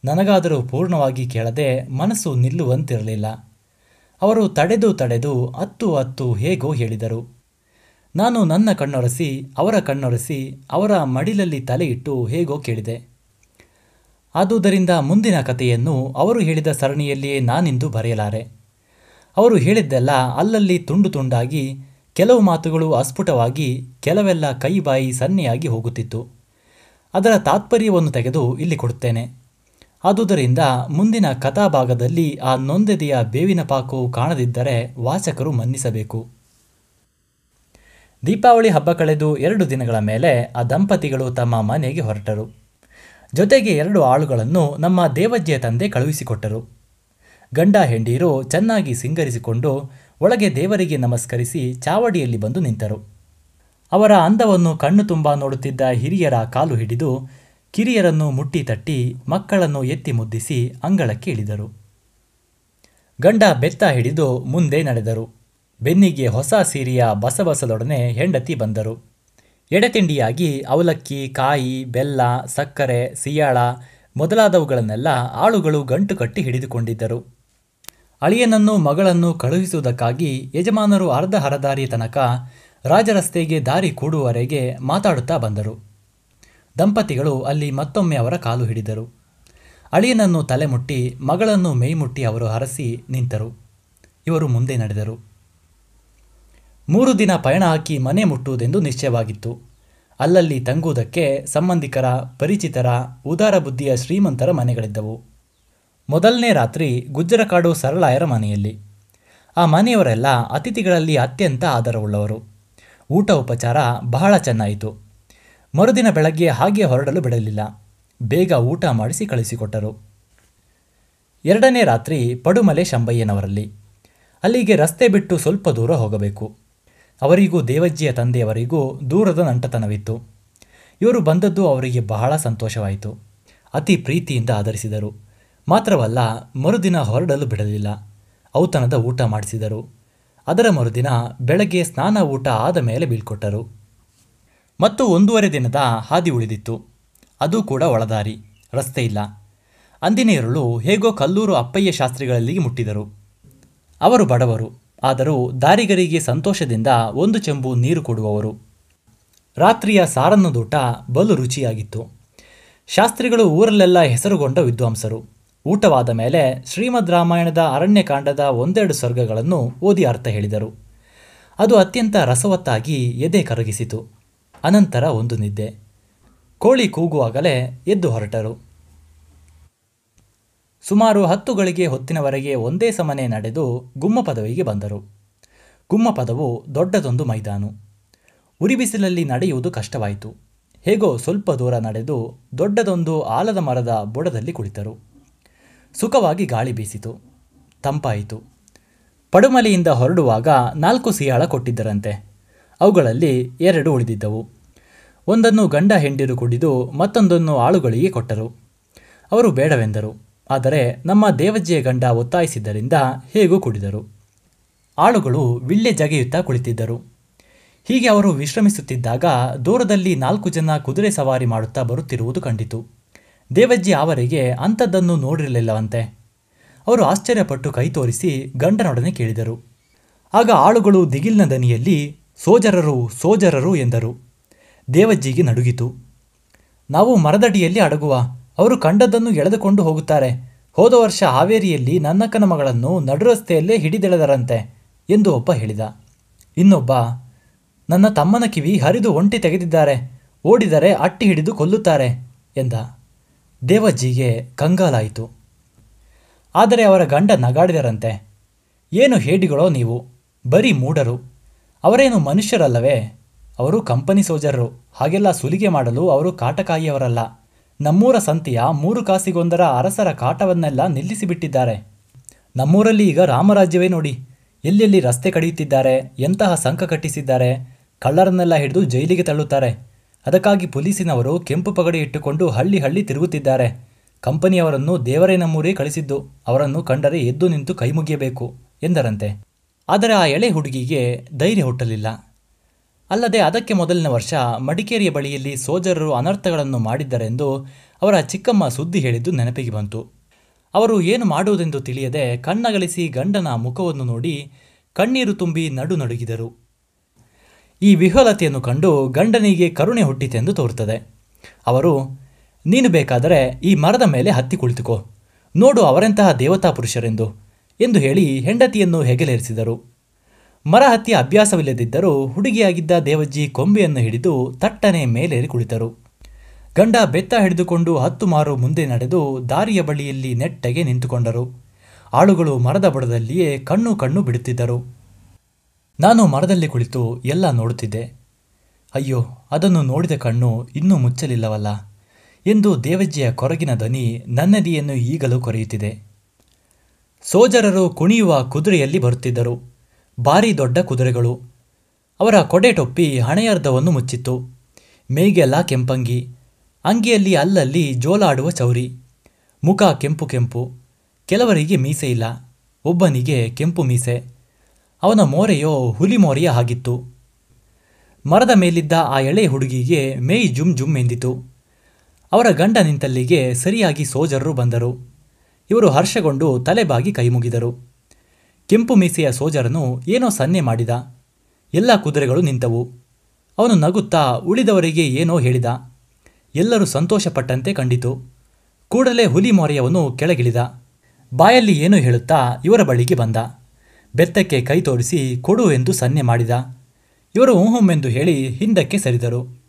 ನನಗಾದರೂ ಪೂರ್ಣವಾಗಿ ಕೇಳದೆ ಮನಸ್ಸು ನಿಲ್ಲುವಂತಿರಲಿಲ್ಲ. ಅವರು ತಡೆದು ತಡೆದು ಅತ್ತು ಅತ್ತು ಹೇಗೋ ಹೇಳಿದರು. ನಾನು ನನ್ನ ಕಣ್ಣೊರೆಸಿ, ಅವರ ಕಣ್ಣೊರೆಸಿ, ಅವರ ಮಡಿಲಲ್ಲಿ ತಲೆಯಿಟ್ಟು ಹೇಗೋ ಕೇಳಿದೆ. ಆದುದರಿಂದ ಮುಂದಿನ ಕಥೆಯನ್ನು ಅವರು ಹೇಳಿದ ಸರಣಿಯಲ್ಲಿಯೇ ನಾನಿಂದು ಬರೆಯಲಾರೆ. ಅವರು ಹೇಳಿದ್ದೆಲ್ಲ ಅಲ್ಲಲ್ಲಿ ತುಂಡು ತುಂಡಾಗಿ, ಕೆಲವು ಮಾತುಗಳು ಅಸ್ಫುಟವಾಗಿ, ಕೆಲವೆಲ್ಲ ಕೈ ಬಾಯಿ ಸನ್ನೆಯಾಗಿ ಹೋಗುತ್ತಿತ್ತು. ಅದರ ತಾತ್ಪರ್ಯವನ್ನು ತೆಗೆದು ಇಲ್ಲಿ ಕೊಡುತ್ತೇನೆ. ಆದುದರಿಂದ ಮುಂದಿನ ಕಥಾಭಾಗದಲ್ಲಿ ಆ ನೊಂದೆದೆಯ ಬೇವಿನ ಪಾಕವು ಕಾಣದಿದ್ದರೆ ವಾಚಕರು ಮನ್ನಿಸಬೇಕು. ದೀಪಾವಳಿ ಹಬ್ಬ ಕಳೆದು ಎರಡು ದಿನಗಳ ಮೇಲೆ ಆ ದಂಪತಿಗಳು ತಮ್ಮ ಮನೆಗೆ ಹೊರಟರು. ಜೊತೆಗೆ ಎರಡು ಆಳುಗಳನ್ನು ನಮ್ಮ ದೇವಜ್ಜಿಯ ತಂದೆ ಕಳುಹಿಸಿಕೊಟ್ಟರು. ಗಂಡ ಹೆಂಡೀರು ಚೆನ್ನಾಗಿ ಸಿಂಗರಿಸಿಕೊಂಡು ಒಳಗೆ ದೇವರಿಗೆ ನಮಸ್ಕರಿಸಿ ಚಾವಡಿಯಲ್ಲಿ ಬಂದು ನಿಂತರು. ಅವರ ಅಂದವನ್ನು ಕಣ್ಣು ತುಂಬ ನೋಡುತ್ತಿದ್ದ ಹಿರಿಯರ ಕಾಲು ಹಿಡಿದು ಕಿರಿಯರನ್ನು ಮುಟ್ಟಿ ತಟ್ಟಿ ಮಕ್ಕಳನ್ನು ಎತ್ತಿ ಮುದ್ದಿಸಿ ಅಂಗಳಕ್ಕೆ ಇಳಿದರು ಗಂಡ ಬೆತ್ತ ಹಿಡಿದು ಮುಂದೆ ನಡೆದರು. ಬೆನ್ನಿಗೆ ಹೊಸ ಸೀರೆಯ ಬಸಬಸದೊಡನೆ ಹೆಂಡತಿ ಬಂದರು. ಎಡೆತಿಂಡಿಯಾಗಿ ಅವಲಕ್ಕಿ, ಕಾಯಿ, ಬೆಲ್ಲ, ಸಕ್ಕರೆ, ಸಿಯಾಳ ಮೊದಲಾದವುಗಳನ್ನೆಲ್ಲ ಆಳುಗಳು ಗಂಟು ಕಟ್ಟಿ ಹಿಡಿದುಕೊಂಡಿದ್ದರು. ಅಳಿಯನನ್ನು ಮಗಳನ್ನು ಕಳುಹಿಸುವುದಕ್ಕಾಗಿ ಯಜಮಾನರು ಅರ್ಧ ಹರದಾರಿ ತನಕ ರಾಜರಸ್ತೆಗೆ ದಾರಿ ಕೂಡುವವರೆಗೆ ಮಾತಾಡುತ್ತಾ ಬಂದರು. ದಂಪತಿಗಳು ಅಲ್ಲಿ ಮತ್ತೊಮ್ಮೆ ಅವರ ಕಾಲು ಹಿಡಿದರು. ಅಳಿಯನನ್ನು ತಲೆಮುಟ್ಟಿ ಮಗಳನ್ನು ಮೇಯ್ಮುಟ್ಟಿ ಅವರು ಹರಸಿ ನಿಂತರು. ಇವರು ಮುಂದೆ ನಡೆದರು. ಮೂರು ದಿನ ಪಯಣ ಹಾಕಿ ಮನೆ ಮುಟ್ಟುವುದೆಂದು ನಿಶ್ಚಯವಾಗಿತ್ತು. ಅಲ್ಲಲ್ಲಿ ತಂಗುವುದಕ್ಕೆ ಸಂಬಂಧಿಕರ, ಪರಿಚಿತರ, ಉದಾರ ಬುದ್ಧಿಯ ಶ್ರೀಮಂತರ ಮನೆಗಳಿದ್ದವು. ಮೊದಲನೇ ರಾತ್ರಿ ಗುಜ್ಜರಕಾಡು ಸರಳಾಯರ ಮನೆಯಲ್ಲಿ. ಆ ಮನೆಯವರೆಲ್ಲ ಅತಿಥಿಗಳಲ್ಲಿ ಅತ್ಯಂತ ಆದರವುಳ್ಳವರು. ಊಟ ಉಪಚಾರ ಬಹಳ ಚೆನ್ನಾಯಿತು. ಮರುದಿನ ಬೆಳಗ್ಗೆ ಹಾಗೆ ಹೊರಡಲು ಬಿಡಲಿಲ್ಲ. ಬೇಗ ಊಟ ಮಾಡಿಸಿ ಕಳಿಸಿಕೊಟ್ಟರು. ಎರಡನೇ ರಾತ್ರಿ ಪಡುಮಲೆ ಶಂಬಯ್ಯನವರಲ್ಲಿ. ಅಲ್ಲಿಗೆ ರಸ್ತೆ ಬಿಟ್ಟು ಸ್ವಲ್ಪ ದೂರ ಹೋಗಬೇಕು. ಅವರಿಗೂ ದೇವಜ್ಜಿಯ ತಂದೆಯವರಿಗೂ ದೂರದ ನಂಟತನವಿತ್ತು. ಇವರು ಬಂದದ್ದು ಅವರಿಗೆ ಬಹಳ ಸಂತೋಷವಾಯಿತು. ಅತಿ ಪ್ರೀತಿಯಿಂದ ಆಧರಿಸಿದರು ಮಾತ್ರವಲ್ಲ, ಮರುದಿನ ಹೊರಡಲು ಬಿಡಲಿಲ್ಲ. ಔತಣದ ಊಟ ಮಾಡಿಸಿದರು. ಅದರ ಮರುದಿನ ಬೆಳಗ್ಗೆ ಸ್ನಾನ ಊಟ ಆದ ಮೇಲೆ ಬೀಳ್ಕೊಟ್ಟರು. ಮತ್ತು ಒಂದೂವರೆ ದಿನದ ಹಾದಿ ಉಳಿದಿತ್ತು. ಅದು ಕೂಡ ಒಳದಾರಿ, ರಸ್ತೆ ಇಲ್ಲ. ಅಂದಿನ ಇರುಳು ಹೇಗೋ ಕಲ್ಲೂರು ಅಪ್ಪಯ್ಯ ಶಾಸ್ತ್ರಿಗಳಲ್ಲಿಗೆ ಮುಟ್ಟಿದರು. ಅವರು ಬಡವರು. ಆದರೂ ದಾರಿಗರಿಗೆ ಸಂತೋಷದಿಂದ ಒಂದು ಚೆಂಬು ನೀರು ಕೊಡುವವರು. ರಾತ್ರಿಯ ಸಾರನ್ನದೂಟ ಬಲು ರುಚಿಯಾಗಿತ್ತು. ಶಾಸ್ತ್ರಿಗಳು ಊರಲ್ಲೆಲ್ಲ ಹೆಸರುಗೊಂಡ ವಿದ್ವಾಂಸರು. ಊಟವಾದ ಮೇಲೆ ಶ್ರೀಮದ್ ರಾಮಾಯಣದ ಅರಣ್ಯಕಾಂಡದ ಒಂದೆರಡು ಸ್ವರ್ಗಗಳನ್ನು ಓದಿ ಅರ್ಥ ಹೇಳಿದರು. ಅದು ಅತ್ಯಂತ ರಸವತ್ತಾಗಿ ಎದೆ ಕರಗಿಸಿತು. ಅನಂತರ ಒಂದು ನಿದ್ದೆ. ಕೋಳಿ ಕೂಗುವಾಗಲೇ ಎದ್ದು ಹೊರಟರು. ಸುಮಾರು ಹತ್ತು ಗಳಿಗೆ ಹೊತ್ತಿನವರೆಗೆ ಒಂದೇ ಸಮನೆ ನಡೆದು ಗುಮ್ಮ ಪದವಿಗೆ ಬಂದರು. ಗುಮ್ಮ ಪದವು ದೊಡ್ಡದೊಂದು ಮೈದಾನು. ಉರಿಬಿಸಿಲಲ್ಲಿ ನಡೆಯುವುದು ಕಷ್ಟವಾಯಿತು. ಹೇಗೋ ಸ್ವಲ್ಪ ದೂರ ನಡೆದು ದೊಡ್ಡದೊಂದು ಆಲದ ಮರದ ಬುಡದಲ್ಲಿ ಕುಳಿತರು. ಸುಖವಾಗಿ ಗಾಳಿ ಬೀಸಿತು. ತಂಪಾಯಿತು. ಪಡುಮಲೆಯಿಂದ ಹೊರಡುವಾಗ ನಾಲ್ಕು ಸಿಯಾಳ ಕೊಟ್ಟಿದ್ದರಂತೆ. ಅವುಗಳಲ್ಲಿ ಎರಡು ಉಳಿದಿದ್ದವು. ಒಂದನ್ನು ಗಂಡ ಹೆಂಡಿರು ಕುಡಿದು ಮತ್ತೊಂದನ್ನು ಆಳುಗಳಿಗೆ ಕೊಟ್ಟರು. ಅವರು ಬೇಡವೆಂದರು. ಆದರೆ ನಮ್ಮ ದೇವಜ್ಜಿಯ ಗಂಡ ಒತ್ತಾಯಿಸಿದ್ದರಿಂದ ಹೇಗೂ ಕುಡಿದರು. ಆಳುಗಳು ವಿಳ್ಳೆ ಜಗೆಯುತ್ತಾ ಕುಳಿತಿದ್ದರು. ಹೀಗೆ ಅವರು ವಿಶ್ರಮಿಸುತ್ತಿದ್ದಾಗ ದೂರದಲ್ಲಿ ನಾಲ್ಕು ಜನ ಕುದುರೆ ಸವಾರಿ ಮಾಡುತ್ತಾ ಬರುತ್ತಿರುವುದು ಕಂಡಿತು. ದೇವಜ್ಜಿ ಅವರಿಗೆ, ಅಂಥದ್ದನ್ನು ನೋಡಿರಲಿಲ್ಲವಂತೆ. ಅವರು ಆಶ್ಚರ್ಯಪಟ್ಟು ಕೈ ತೋರಿಸಿ ಗಂಡನೊಡನೆ ಕೇಳಿದರು. ಆಗ ಆಳುಗಳು ದಿಗಿಲ್ನ ದನಿಯಲ್ಲಿ, ಸೋಜರರು ಸೋಜರರು ಎಂದರು. ದೇವಜ್ಜಿಗೆ ನಡುಗಿತು. ನಾವು ಮರದಡಿಯಲ್ಲಿ ಅಡಗುವ ಅವರು ಕಂಡದ್ದನ್ನು ಎಳೆದುಕೊಂಡು ಹೋಗುತ್ತಾರೆ. ಹೋದ ವರ್ಷ ಹಾವೇರಿಯಲ್ಲಿ ನನ್ನಕ್ಕನ ಮಗಳನ್ನು ನಡುರಸ್ತೆಯಲ್ಲೇ ಹಿಡಿದೆಳೆದರಂತೆ ಎಂದು ಒಬ್ಬ ಹೇಳಿದ. ಇನ್ನೊಬ್ಬ, ನನ್ನ ತಮ್ಮನ ಕಿವಿ ಹರಿದು ಒಂಟಿ ತೆಗೆದಿದ್ದಾರೆ. ಓಡಿದರೆ ಅಟ್ಟಿ ಹಿಡಿದು ಕೊಲ್ಲುತ್ತಾರೆ ಎಂದ. ದೇವಜ್ಜಿಗೆ ಕಂಗಾಲಾಯಿತು. ಆದರೆ ಅವರ ಗಂಡ ನಗಾಡಿದರಂತೆ. ಏನು ಹೇಡಿಗಳೋ ನೀವು, ಬರೀ ಮೂಡರು ಅವರೇನು ಮನುಷ್ಯರಲ್ಲವೇ? ಅವರು ಕಂಪನಿ ಸೋಜರರು. ಹಾಗೆಲ್ಲ ಸುಲಿಗೆ ಮಾಡಲು ಅವರು ಕಾಟಕಾಯಿಯವರಲ್ಲ. ನಮ್ಮೂರ ಸಂತೆಯ ಮೂರು ಕಾಸಿಗೊಂದರ ಅರಸರ ಕಾಟವನ್ನೆಲ್ಲ ನಿಲ್ಲಿಸಿಬಿಟ್ಟಿದ್ದಾರೆ. ನಮ್ಮೂರಲ್ಲಿ ಈಗ ರಾಮರಾಜ್ಯವೇ ನೋಡಿ. ಎಲ್ಲೆಲ್ಲಿ ರಸ್ತೆ ಕಡಿಯುತ್ತಿದ್ದಾರೆ, ಎಂತಹ ಸಂಕ ಕಟ್ಟಿಸಿದ್ದಾರೆ, ಕಳ್ಳರನ್ನೆಲ್ಲ ಹಿಡಿದು ಜೈಲಿಗೆ ತಳ್ಳುತ್ತಾರೆ. ಅದಕ್ಕಾಗಿ ಪೊಲೀಸಿನವರು ಕೆಂಪು ಪಗಡಿ ಇಟ್ಟುಕೊಂಡು ಹಳ್ಳಿ ಹಳ್ಳಿ ತಿರುಗುತ್ತಿದ್ದಾರೆ. ಕಂಪನಿಯವರನ್ನು ದೇವರೇ ನಮ್ಮೂರೇ ಕಳಿಸಿದ್ದು, ಅವರನ್ನು ಕಂಡರೆ ಎದ್ದು ನಿಂತು ಕೈ ಮುಗಿಯಬೇಕು ಎಂದರಂತೆ. ಆದರೆ ಆ ಎಳೆ ಹುಡುಗಿಗೆ ಧೈರ್ಯ ಹುಟ್ಟಲಿಲ್ಲ. ಅಲ್ಲದೆ ಅದಕ್ಕೆ ಮೊದಲಿನ ವರ್ಷ ಮಡಿಕೇರಿಯ ಬಳಿಯಲ್ಲಿ ಸೋಜರರು ಅನರ್ಥಗಳನ್ನು ಮಾಡಿದ್ದರೆಂದು ಅವರ ಚಿಕ್ಕಮ್ಮ ಸುದ್ದಿ ಹೇಳಿದ್ದು ನೆನಪಿಗೆ ಬಂತು. ಅವರು ಏನು ಮಾಡುವುದೆಂದು ತಿಳಿಯದೆ ಕಣ್ಣಗಲಿಸಿ ಗಂಡನ ಮುಖವನ್ನು ನೋಡಿ ಕಣ್ಣೀರು ತುಂಬಿ ನಡು ನಡುಗಿದರು. ಈ ವಿಹಲತೆಯನ್ನು ಕಂಡು ಗಂಡನಿಗೆ ಕರುಣೆ ಹುಟ್ಟಿತೆಂದು ತೋರುತ್ತದೆ. ಅವರು, ನೀನು ಬೇಕಾದರೆ ಈ ಮರದ ಮೇಲೆ ಹತ್ತಿ ಕುಳಿತುಕೋ. ನೋಡು ಅವರೆಂತಹ ದೇವತಾ ಪುರುಷರೆಂದು ಎಂದು ಹೇಳಿ ಹೆಂಡತಿಯನ್ನು ಹೆಗಲೇರಿಸಿದರು. ಮರ ಹತ್ತಿ ಅಭ್ಯಾಸವಿಲ್ಲದಿದ್ದರೂ ಹುಡುಗಿಯಾಗಿದ್ದ ದೇವಜ್ಜಿ ಕೊಂಬೆಯನ್ನು ಹಿಡಿದು ತಟ್ಟನೆ ಮೇಲೇರಿ ಕುಳಿತರು. ಗಂಡ ಬೆತ್ತ ಹಿಡಿದುಕೊಂಡು ಹತ್ತು ಮಾರು ಮುಂದೆ ನಡೆದು ದಾರಿಯ ಬಳಿಯಲ್ಲಿ ನೆಟ್ಟಗೆ ನಿಂತುಕೊಂಡರು. ಆಳುಗಳು ಮರದ ಬುಡದಲ್ಲಿಯೇ ಕಣ್ಣು ಕಣ್ಣು ಬಿಡುತ್ತಿದ್ದರು. ನಾನು ಮರದಲ್ಲಿ ಕುಳಿತು ಎಲ್ಲ ನೋಡುತ್ತಿದ್ದೆ. ಅಯ್ಯೋ, ಅದನ್ನು ನೋಡಿದ ಕಣ್ಣು ಇನ್ನೂ ಮುಚ್ಚಲಿಲ್ಲವಲ್ಲ. ಎಂದು ದೇವಜ್ಜಿಯ ಕೊರಗಿನ ಧ್ವನಿ ನನ್ನದಿಯನ್ನು ಈಗಲೂ ಕೊರೆಯುತ್ತಿದೆ. ಸೋಜರರು ಕುಣಿಯುವ ಕುದುರೆಯಲ್ಲಿ ಬರುತ್ತಿದ್ದರು. ಭಾರಿ ದೊಡ್ಡ ಕುದುರೆಗಳು. ಅವರ ಕೊಡೆ ಟೊಪ್ಪಿ ಹಣೆಯರ್ಧವನ್ನು ಮುಚ್ಚಿತ್ತು. ಮೇಗೆಲ್ಲ ಕೆಂಪಂಗಿ. ಅಂಗಿಯಲ್ಲಿ ಅಲ್ಲಲ್ಲಿ ಜೋಲಾಡುವ ಚೌರಿ. ಮುಖ ಕೆಂಪು ಕೆಂಪು. ಕೆಲವರಿಗೆ ಮೀಸೆ ಇಲ್ಲ. ಒಬ್ಬನಿಗೆ ಕೆಂಪು ಮೀಸೆ. ಅವನ ಮೋರೆಯೋ ಹುಲಿ ಮೋರೆಯ ಆಗಿತ್ತು ಮರದ ಮೇಲಿದ್ದ ಆ ಎಳೆ ಹುಡುಗಿಗೆ ಮೇಯ್ ಜುಮ್ ಜುಮ್ ಎಂದಿತು. ಅವರ ಗಂಡ ನಿಂತಲ್ಲಿಗೆ ಸರಿಯಾಗಿ ಸೋಜರರು ಬಂದರು. ಇವರು ಹರ್ಷಗೊಂಡು ತಲೆಬಾಗಿ ಕೈಮುಗಿದರು. ಕೆಂಪು ಮೀಸೆಯ ಸೋಜರನು ಏನೋ ಸನ್ನೆ ಮಾಡಿದ. ಎಲ್ಲ ಕುದುರೆಗಳು ನಿಂತವು. ಅವನು ನಗುತ್ತಾ ಉಳಿದವರಿಗೆ ಏನೋ ಹೇಳಿದ. ಎಲ್ಲರೂ ಸಂತೋಷಪಟ್ಟಂತೆ ಕಂಡಿತು. ಕೂಡಲೇ ಹುಲಿ ಮೊರೆಯವನು ಕೆಳಗಿಳಿದ. ಬಾಯಲ್ಲಿ ಏನೋ ಹೇಳುತ್ತಾ ಇವರ ಬಳಿಗೆ ಬಂದ. ಬೆತ್ತಕ್ಕೆ ಕೈ ತೋರಿಸಿ ಕೊಡು ಎಂದು ಸನ್ನೆ ಮಾಡಿದ. ಇವರು ಊಹುಮೆಂದು ಹೇಳಿ ಹಿಂದಕ್ಕೆ ಸರಿದರು.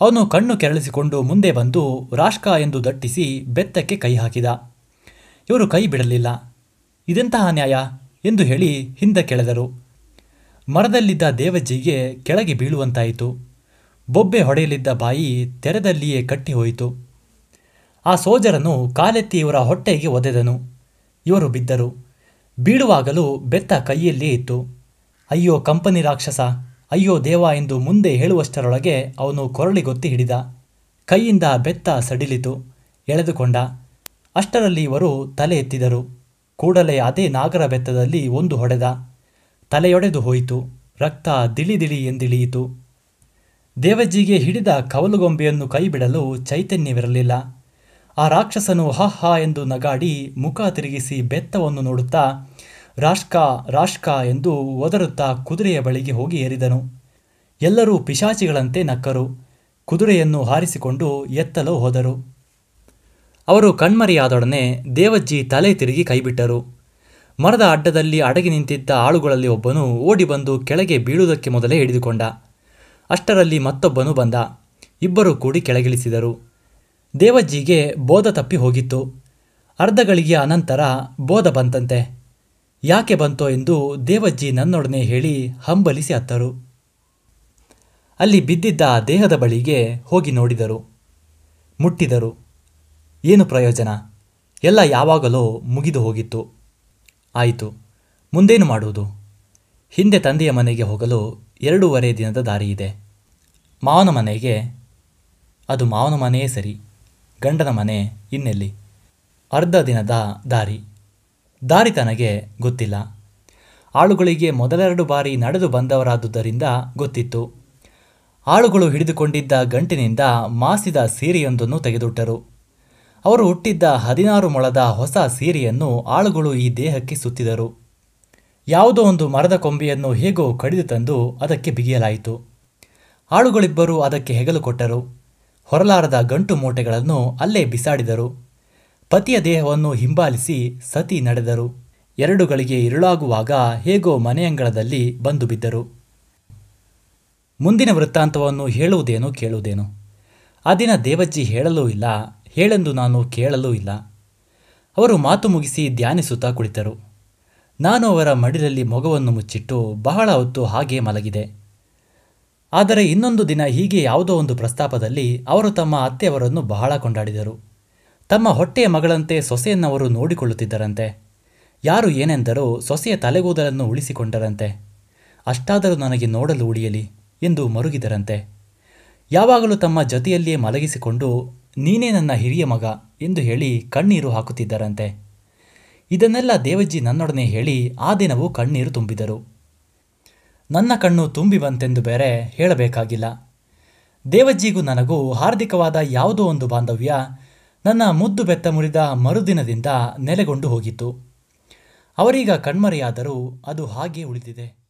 ಅವನು ಕಣ್ಣು ಕೆರಳಿಸಿಕೊಂಡು ಮುಂದೆ ಬಂದು ರಾಷ್ಕ ಎಂದು ದಟ್ಟಿಸಿ ಬೆತ್ತಕ್ಕೆ ಕೈ ಹಾಕಿದ. ಇವರು ಕೈ ಬಿಡಲಿಲ್ಲ. ಇದೆಂತಹ ನ್ಯಾಯ? ಎಂದು ಹೇಳಿ ಹಿಂದಕ್ಕೆಳೆದರು ಮರದಲ್ಲಿದ್ದ ದೇವಜ್ಜಿಗೆ ಕೆಳಗೆ ಬೀಳುವಂತಾಯಿತು. ಬೊಬ್ಬೆ ಹೊಡೆಯಲಿದ್ದ ಬಾಯಿ ತೆರೆದಲ್ಲಿಯೇ ಕಟ್ಟಿ ಹೋಯಿತು ಆ ಸೋಜರನು ಕಾಲೆತ್ತಿ ಇವರ ಹೊಟ್ಟೆಗೆ ಒದೆದನು. ಇವರು ಬಿದ್ದರು. ಬೀಳುವಾಗಲೂ ಬೆತ್ತ ಕೈಯಲ್ಲೇ ಇತ್ತು. ಅಯ್ಯೋ ಕಂಪನಿ ರಾಕ್ಷಸ, ಅಯ್ಯೋ ದೇವ ಎಂದು ಮುಂದೆ ಹೇಳುವಷ್ಟರೊಳಗೆ ಅವನು ಕೊರಳಿಗೊತ್ತಿ ಹಿಡಿದ. ಕೈಯಿಂದ ಬೆತ್ತ ಸಡಿಲಿತು. ಎಳೆದುಕೊಂಡ. ಅಷ್ಟರಲ್ಲಿ ಇವರು ತಲೆ ಎತ್ತಿದರು. ಕೂಡಲೇ ಅದೇ ನಾಗರ ಬೆತ್ತದಲ್ಲಿ ಒಂದು ಹೊಡೆದ. ತಲೆಯೊಡೆದು ಹೋಯಿತು. ರಕ್ತ ದಿಳಿ ದಿಳಿ ಎಂದಿಳಿಯಿತು. ದೇವಜ್ಜಿಗೆ ಹಿಡಿದ ಕವಲುಗೊಂಬೆಯನ್ನು ಕೈಬಿಡಲು ಚೈತನ್ಯವಿರಲಿಲ್ಲ. ಆ ರಾಕ್ಷಸನು ಹ ಹ ಎಂದು ನಗಾಡಿ ಮುಖ ತಿರುಗಿಸಿ ಬೆತ್ತವನ್ನು ನೋಡುತ್ತಾ, ರಾಷ್ಕಾ ರಾಷ್ಕಾ ಎಂದು ಒದರುತ್ತಾ ಕುದುರೆಯ ಬಳಿಗೆ ಹೋಗಿ ಏರಿದನು. ಎಲ್ಲರೂ ಪಿಶಾಚಿಗಳಂತೆ ನಕ್ಕರು. ಕುದುರೆಯನ್ನು ಹಾರಿಸಿಕೊಂಡು ಎತ್ತಲು ಹೋದರು. ಅವರು ಕಣ್ಮರೆಯಾದೊಡನೆ ದೇವಜ್ಜಿ ತಲೆ ತಿರುಗಿ ಕೈಬಿಟ್ಟರು. ಮರದ ಅಡ್ಡದಲ್ಲಿ ಅಡಗಿ ನಿಂತಿದ್ದ ಆಳುಗಳಲ್ಲಿ ಒಬ್ಬನು ಓಡಿ ಬಂದು ಕೆಳಗೆ ಬೀಳುವುದಕ್ಕೆ ಮೊದಲೇ ಹಿಡಿದುಕೊಂಡ. ಅಷ್ಟರಲ್ಲಿ ಮತ್ತೊಬ್ಬನು ಬಂದ. ಇಬ್ಬರು ಕೂಡಿ ಕೆಳಗಿಳಿಸಿದರು. ದೇವಜ್ಜಿಗೆ ಬೋಧ ತಪ್ಪಿ ಹೋಗಿತ್ತು. ಅರ್ಧ ಗಳಿಗೆಯ ಅನಂತರ ಬೋಧ ಬಂತಂತೆ. ಯಾಕೆ ಬಂತೋ ಎಂದು ದೇವಜ್ಜಿ ನನ್ನೊಡನೆ ಹೇಳಿ ಹಂಬಲಿಸಿ ಅತ್ತರು. ಅಲ್ಲಿ ಬಿದ್ದಿದ್ದ ದೇಹದ ಬಳಿಗೆ ಹೋಗಿ ನೋಡಿದರು. ಮುಟ್ಟಿದರು. ಏನು ಪ್ರಯೋಜನ? ಎಲ್ಲ ಯಾವಾಗಲೋ ಮುಗಿದು ಹೋಗಿತ್ತು. ಆಯಿತು, ಮುಂದೇನು ಮಾಡುವುದು? ಹಿಂದೆ ತಂದೆಯ ಮನೆಗೆ ಹೋಗಲು ಎರಡೂವರೆ ದಿನದ ದಾರಿ ಇದೆ. ಮಾವನ ಮನೆಗೆ, ಅದು ಮಾವನ ಮನೆಯೇ ಸರಿ, ಗಂಡನ ಮನೆ ಇನ್ನೆಲ್ಲಿ? ಅರ್ಧ ದಿನದ ದಾರಿ. ದಾರಿ ತನಗೆ ಗೊತ್ತಿಲ್ಲ. ಆಳುಗಳಿಗೆ ಮೊದಲೆರಡು ಬಾರಿ ನಡೆದು ಬಂದವರಾದುದರಿಂದ ಗೊತ್ತಿತ್ತು. ಆಳುಗಳು ಹಿಡಿದುಕೊಂಡಿದ್ದ ಗಂಟಿನಿಂದ ಮಾಸಿದ ಸೀರೆಯೊಂದನ್ನು ತೆಗೆದುಟ್ಟರು. ಅವರು ಹುಟ್ಟಿದ್ದ ಹದಿನಾರು ಮೊಳದ ಹೊಸ ಸೀರೆಯನ್ನು ಆಳುಗಳು ಈ ದೇಹಕ್ಕೆ ಸುತ್ತಿದರು. ಯಾವುದೋ ಒಂದು ಮರದ ಕೊಂಬೆಯನ್ನು ಹೇಗೋ ಕಡಿದು ತಂದು ಅದಕ್ಕೆ ಬಿಗಿಯಲಾಯಿತು. ಆಳುಗಳಿಬ್ಬರು ಅದಕ್ಕೆ ಹೆಗಲು ಕೊಟ್ಟರು. ಹೊರಲಾರದ ಗಂಟು ಮೂಟೆಗಳನ್ನು ಅಲ್ಲೇ ಬಿಸಾಡಿದರು. ಪತಿಯ ದೇಹವನ್ನು ಹಿಂಬಾಲಿಸಿ ಸತಿ ನಡೆದರು. ಎರಡುಗಳಿಗೆ ಇರುಳಾಗುವಾಗ ಹೇಗೋ ಮನೆಯಂಗಳದಲ್ಲಿ ಬಂದು ಬಿದ್ದರು. ಮುಂದಿನ ವೃತ್ತಾಂತವನ್ನು ಹೇಳುವುದೇನು ಕೇಳುವುದೇನು. ಆ ದಿನ ದೇವಜ್ಜಿ ಹೇಳಲೂ ಇಲ್ಲ. ಹೇಳೆಂದು ನಾನು ಕೇಳಲೂ ಇಲ್ಲ. ಅವರು ಮಾತು ಮುಗಿಸಿ ಧ್ಯಾನಿಸುತ್ತಾ ಕುಳಿತರು. ನಾನು ಅವರ ಮಡಿಲಲ್ಲಿ ಮೊಗವನ್ನು ಮುಚ್ಚಿಟ್ಟು ಬಹಳ ಹೊತ್ತು ಹಾಗೆ ಮಲಗಿದೆ. ಆದರೆ ಇನ್ನೊಂದು ದಿನ ಹೀಗೆ ಯಾವುದೋ ಒಂದು ಪ್ರಸ್ತಾಪದಲ್ಲಿ ಅವರು ತಮ್ಮ ಅತ್ತೆಯವರನ್ನು ಬಹಳ ಕೊಂಡಾಡಿದರು. ತಮ್ಮ ಹೊಟ್ಟೆಯ ಮಗಳಂತೆ ಸೊಸೆಯನ್ನವರು ನೋಡಿಕೊಳ್ಳುತ್ತಿದ್ದರಂತೆ. ಯಾರು ಏನೆಂದರೂ ಸೊಸೆಯ ತಲೆಗೂದಲನ್ನು ಉಳಿಸಿಕೊಂಡರಂತೆ. ಅಷ್ಟಾದರೂ ನನಗೆ ನೋಡಲು ಉಳಿಯಲಿ ಎಂದು ಮರುಗಿದರಂತೆ. ಯಾವಾಗಲೂ ತಮ್ಮ ಜೊತೆಯಲ್ಲಿಯೇ ಮಲಗಿಸಿಕೊಂಡು ನೀನೇ ನನ್ನ ಹಿರಿಯ ಮಗ ಎಂದು ಹೇಳಿ ಕಣ್ಣೀರು ಹಾಕುತ್ತಿದ್ದರಂತೆ. ಇದನ್ನೆಲ್ಲ ದೇವಜ್ಜಿ ನನ್ನೊಡನೆ ಹೇಳಿ ಆ ದಿನವೂ ಕಣ್ಣೀರು ತುಂಬಿದರು. ನನ್ನ ಕಣ್ಣು ತುಂಬಿ ಬಂತೆಂದು ಬೇರೆ ಹೇಳಬೇಕಾಗಿಲ್ಲ. ದೇವಜ್ಜಿಗೂ ನನಗೂ ಹಾರ್ದಿಕವಾದ ಯಾವುದೋ ಒಂದು ಬಾಂಧವ್ಯ ನನ್ನ ಮುದ್ದು ಬೆತ್ತ ಮುರಿದ ಮರುದಿನದಿಂದ ನೆಲೆಗೊಂಡು ಹೋಗಿತ್ತು. ಅವರೀಗ ಕಣ್ಮರೆಯಾದರೂ ಅದು ಹಾಗೆ ಉಳಿದಿದೆ.